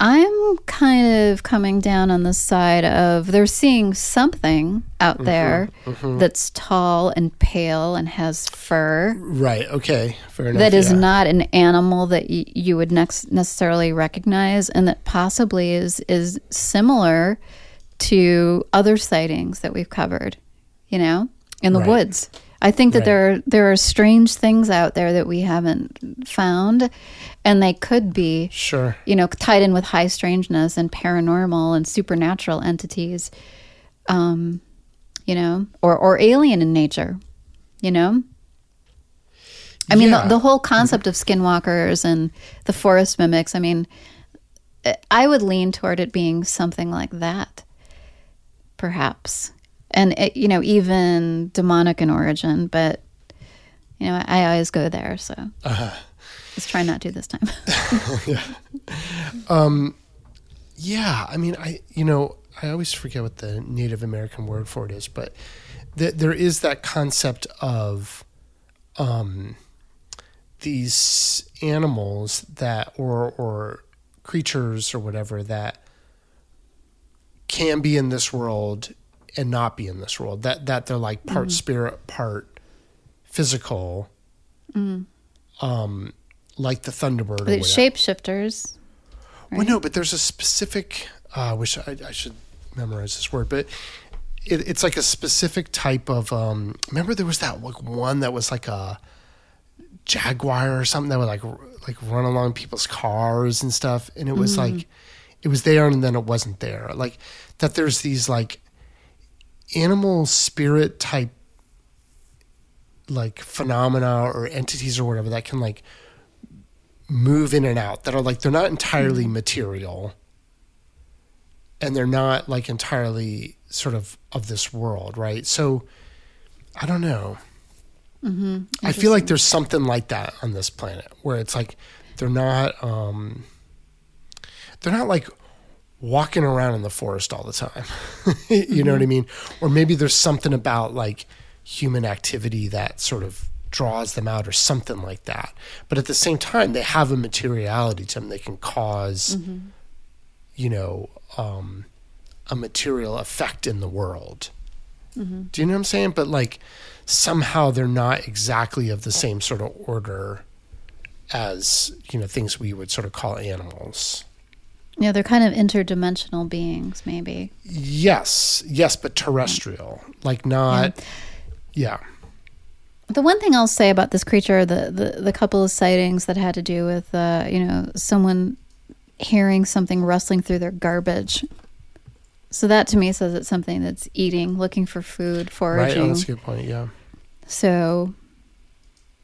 I'm kind of coming down on the side of they're seeing something out mm-hmm. there mm-hmm. that's tall and pale and has fur Right. Okay. Fair enough. that is yeah. not an animal that y- you would necessarily recognize and that possibly is is similar to other sightings that we've covered you know in the Right. woods i think that Right. there are there are strange things out there that we haven't found and they could be Sure. you know tied in with high strangeness and paranormal and supernatural entities um you know or or alien in nature you know I mean, Yeah. the, the whole concept of skinwalkers and the forest mimics, I mean, I would lean toward it being something like that, perhaps. And, it, you know, even demonic in origin, but, you know, I always go there. So let's try not to this time. Yeah, I mean, I you know, I always forget what the Native American word for it is, but th- there is that concept of um, these animals that or or creatures or whatever that can be in this world and not be in this world. That that they're like part spirit, part physical. Um, like the Thunderbird or But whatever. shapeshifters. Well, no, but there's a specific. Uh, I wish I, I should memorize this word, but it, it's like a specific type of. Um, remember, there was that like one that was like a jaguar or something that would like like run along people's cars and stuff, and it was like it was there and then it wasn't there. Like that. There's these like animal spirit type like phenomena or entities or whatever that can like move in and out that are like they're not entirely material. And they're not like entirely sort of of this world right? So i don't know. I feel like there's something like that on this planet where it's like they're not um they're not like walking around in the forest all the time. You know what i mm-hmm. mean? Or maybe there's something about like human activity that sort of draws them out or something like that. But at the same time they have a materiality to them they can because mm-hmm. you know um, a material effect in the world. Mm-hmm. Do you know what i'm saying? But like somehow they're not exactly of the same sort of order as you know things we would sort of call animals Yeah, they're kind of interdimensional beings, maybe. yes yes but terrestrial like not yeah The one thing I'll say about this creature, the, the, the couple of sightings that had to do with, uh, you know, someone hearing something rustling through their garbage. So that to me says it's something that's eating, looking for food, right foraging. oh, that's a good point yeah So,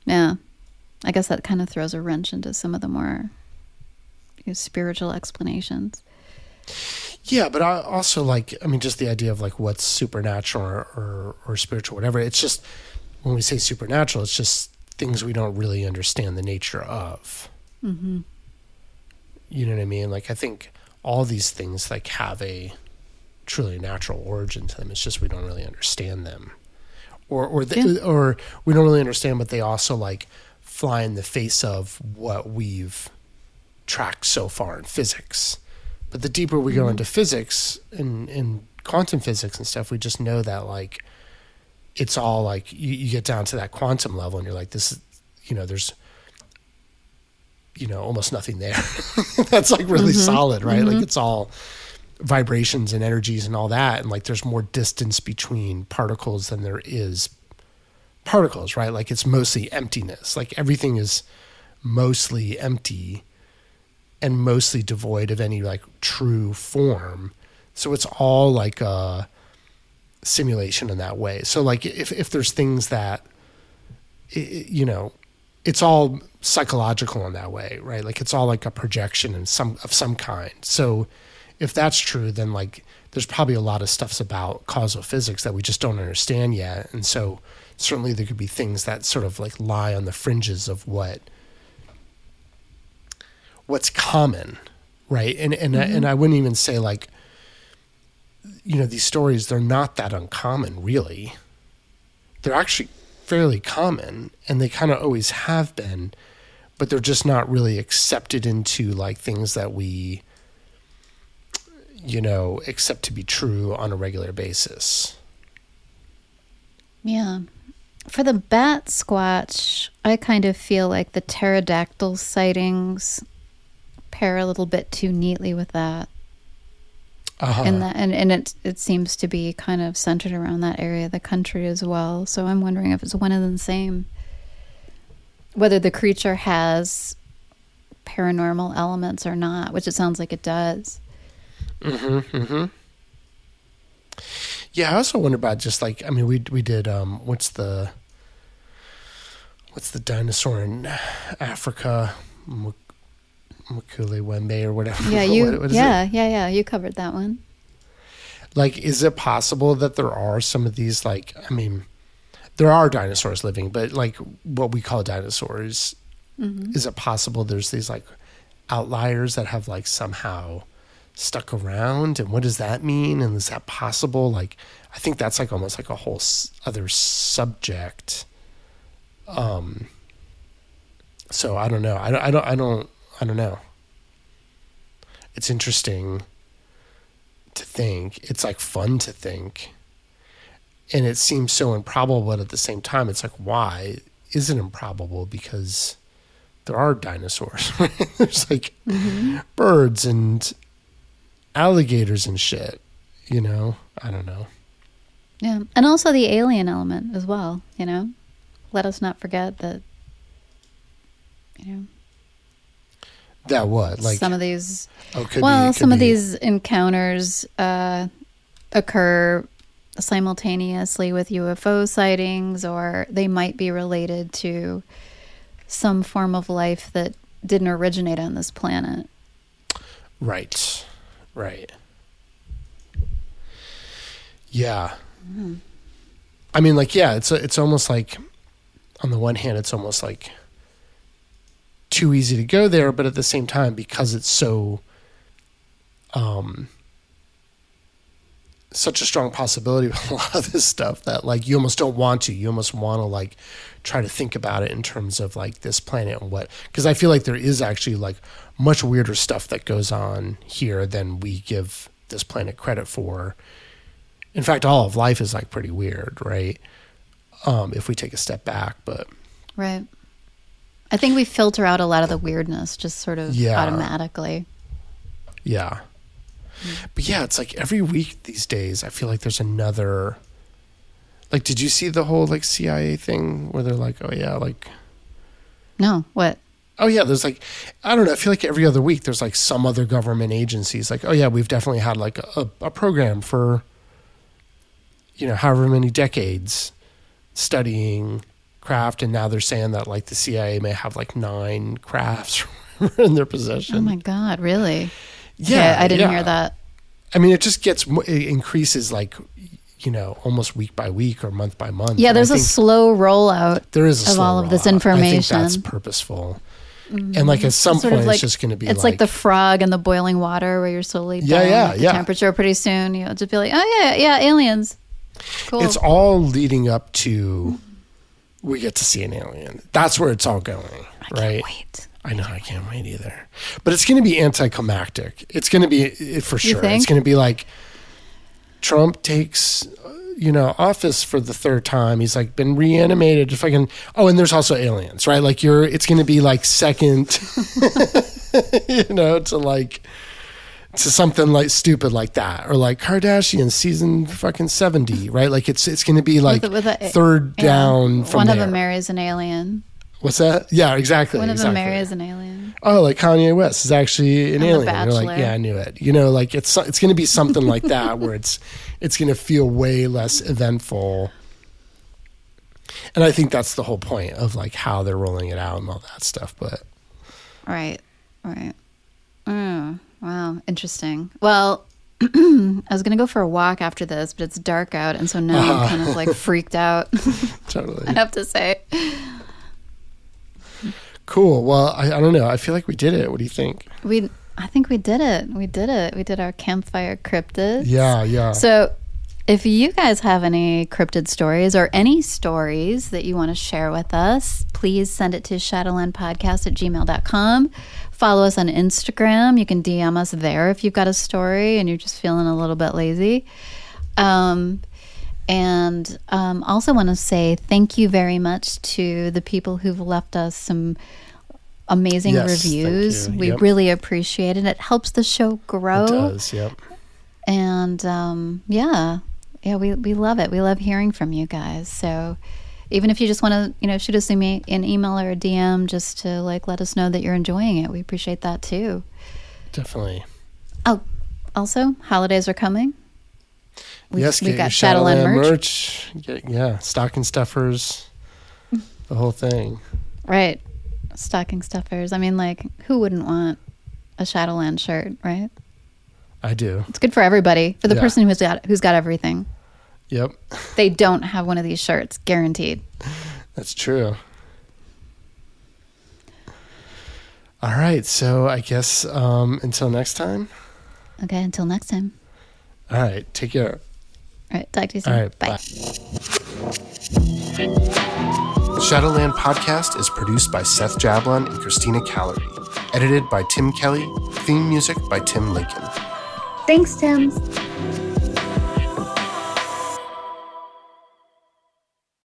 yeah, I guess that kind of throws a wrench into some of the more spiritual explanations. Yeah, but I also like I mean just the idea of like what's supernatural or, or or spiritual whatever. It's just when we say supernatural, it's just things we don't really understand the nature of. Mm-hmm. You know what I mean? Like I think all these things like have a truly natural origin to them. It's just we don't really understand them, or or the, Yeah. or we don't really understand, but they also like fly in the face of what we've tracked so far in physics. But the deeper we go mm-hmm. into physics and, and quantum physics and stuff, we just know that like it's all like you, you get down to that quantum level and you're like, this is, you know, there's, you know, almost nothing there. That's like really mm-hmm. solid, right? Like mm-hmm. it's all vibrations and energies and all that. And like there's more distance between particles than there is particles, right? Like it's mostly emptiness. Like everything is mostly empty and mostly devoid of any like true form. So it's all like a simulation in that way. So like if if there's things that you know, it's all psychological in that way, right? Like it's all like a projection in some of some kind. So if that's true, then like there's probably a lot of stuffs about causal physics that we just don't understand yet. And so certainly there could be things that sort of like lie on the fringes of what what's common, right? And and I, mm-hmm. and I wouldn't even say like you know these stories they're not that uncommon really. They're actually fairly common and they kind of always have been, but they're just not really accepted into like things that we you know, accept to be true on a regular basis. Yeah. For the bat squatch, I kind of feel like the pterodactyl sightings pair a little bit too neatly with that. Uh-huh. And that and, and it it seems to be kind of centered around that area of the country as well. So I'm wondering if it's one and the same. Whether the creature has paranormal elements or not, which it sounds like it does. Mm-hmm. Mm-hmm. Yeah, I also wonder about just like I mean we we did um what's the what's the dinosaur in Africa M- Mokele-mbembe or whatever. Yeah, you What- yeah, it? yeah, yeah, you covered that one. Like is it possible that there are some of these like I mean there are dinosaurs living, but like what we call dinosaurs is it possible there's these like outliers that have like somehow stuck around and what does that mean and is that possible like i think that's like almost like a whole s- other subject um so i don't know i don't i don't i don't i don't know. It's interesting to think. It's like fun to think. And it seems so improbable but at the same time it's like why is it improbable? Because there are dinosaurs. There's like mm-hmm. birds and alligators and shit you know? I don't know. Yeah. And also the alien element as well, you know? Let us not forget that, you know, that what? Like some of these, oh, well, be, some of these encounters uh, occur simultaneously with UFO sightings, or they might be related to some form of life that didn't originate on this planet. right. Right. Yeah. I mean like yeah it's it's almost like on the one hand it's almost like too easy to go there but at the same time because it's so um such a strong possibility with a lot of this stuff that like you almost don't want to. You almost want to like try to think about it in terms of like this planet and what because i feel like there is actually like much weirder stuff that goes on here than we give this planet credit for. In fact all of life is like pretty weird right? Um if we take a step back but Right. I think we filter out a lot of the weirdness just sort of Yeah. automatically. Yeah. Mm. But yeah, it's like every week these days, I feel like there's another. Like, did you see the whole like CIA thing where they're like, oh yeah, like, No, what? oh yeah, there's like, I don't know. I feel like every other week there's like some other government agencies like, oh yeah, we've definitely had like a, a program for, you know, however many decades studying craft, and now they're saying that like the CIA may have like nine crafts in their possession. Oh my God, really? yeah, I didn't yeah. hear that. I mean, it just gets it increases like you know almost week by week or month by month. Yeah, there's a slow rollout. there is of all of this rollout. I think information. that's purposeful, and like at mm-hmm. some Sort point, like it's just going to be it's like, the frog in the boiling water where you're slowly Yeah, yeah, the yeah. temperature. Pretty soon, you'll just be like, oh yeah, yeah, aliens. Cool. it's all leading up to we get to see an alien. That's where it's all going, I right? can't wait. I know I can't wait either, but it's going to be anticlimactic. It's going to be it- for sure. It's going to be like Trump takes, you know, office for the third time. He's like been reanimated. If I can, oh, and there's also aliens, right? Like you're, it's going to be like second, you know, to like to something like stupid like that, or like Kardashian season fucking seventy, right? Like it's it's going to be like With a- with a- third Yeah. down from One of there. them marries an alien. What's that? Yeah, exactly. One of exactly. them marries an alien. oh, like Kanye West is actually an The alien. You're like, yeah, I knew it. You know, like it's it's going to be something like that where it's it's going to feel way less eventful. And I think that's the whole point of like how they're rolling it out and all that stuff. But Right. Right. Mm, wow. Interesting. Well, I was going to go for a walk after this, but it's dark out. And so now Uh-huh. I'm kind of like freaked out, totally I have to say. cool. Well, I, I don't know. I feel like we did it. What do you think? We, I think we did it. We did it. We did our campfire cryptids. Yeah, yeah. So If you guys have any cryptid stories or any stories that you want to share with us, please send it to shadowlandpodcast at gmail.com. Follow us on Instagram. You can DM us there if you've got a story and you're just feeling a little bit lazy. Um, and um, also want to say thank you very much to the people who've left us some amazing Yes, reviews. We Yep. really appreciate it. It helps the show grow It does. Yep. and um, yeah yeah we, we love it we love hearing from you guys so even if you just want to you know shoot us an email or a dm just to like let us know that you're enjoying it we appreciate that too Definitely. oh also holidays are coming we, yes, we've get got Shadowland merch. merch. Get, yeah, stocking stuffers, the whole thing. right stocking stuffers i mean like who wouldn't want a shadowland shirt right I do. it's good for everybody for the Yeah. person who's got who's got everything Yep, they don't have one of these shirts guaranteed that's true. All right, so I guess um, until next time. okay until next time All right, take care. all right talk to you soon All right, bye. bye. Shadowland Podcast is produced by Seth Jablon and Christina Callery. Edited by Tim Kelly. Theme music by Tim Lincoln. Thanks, Tim.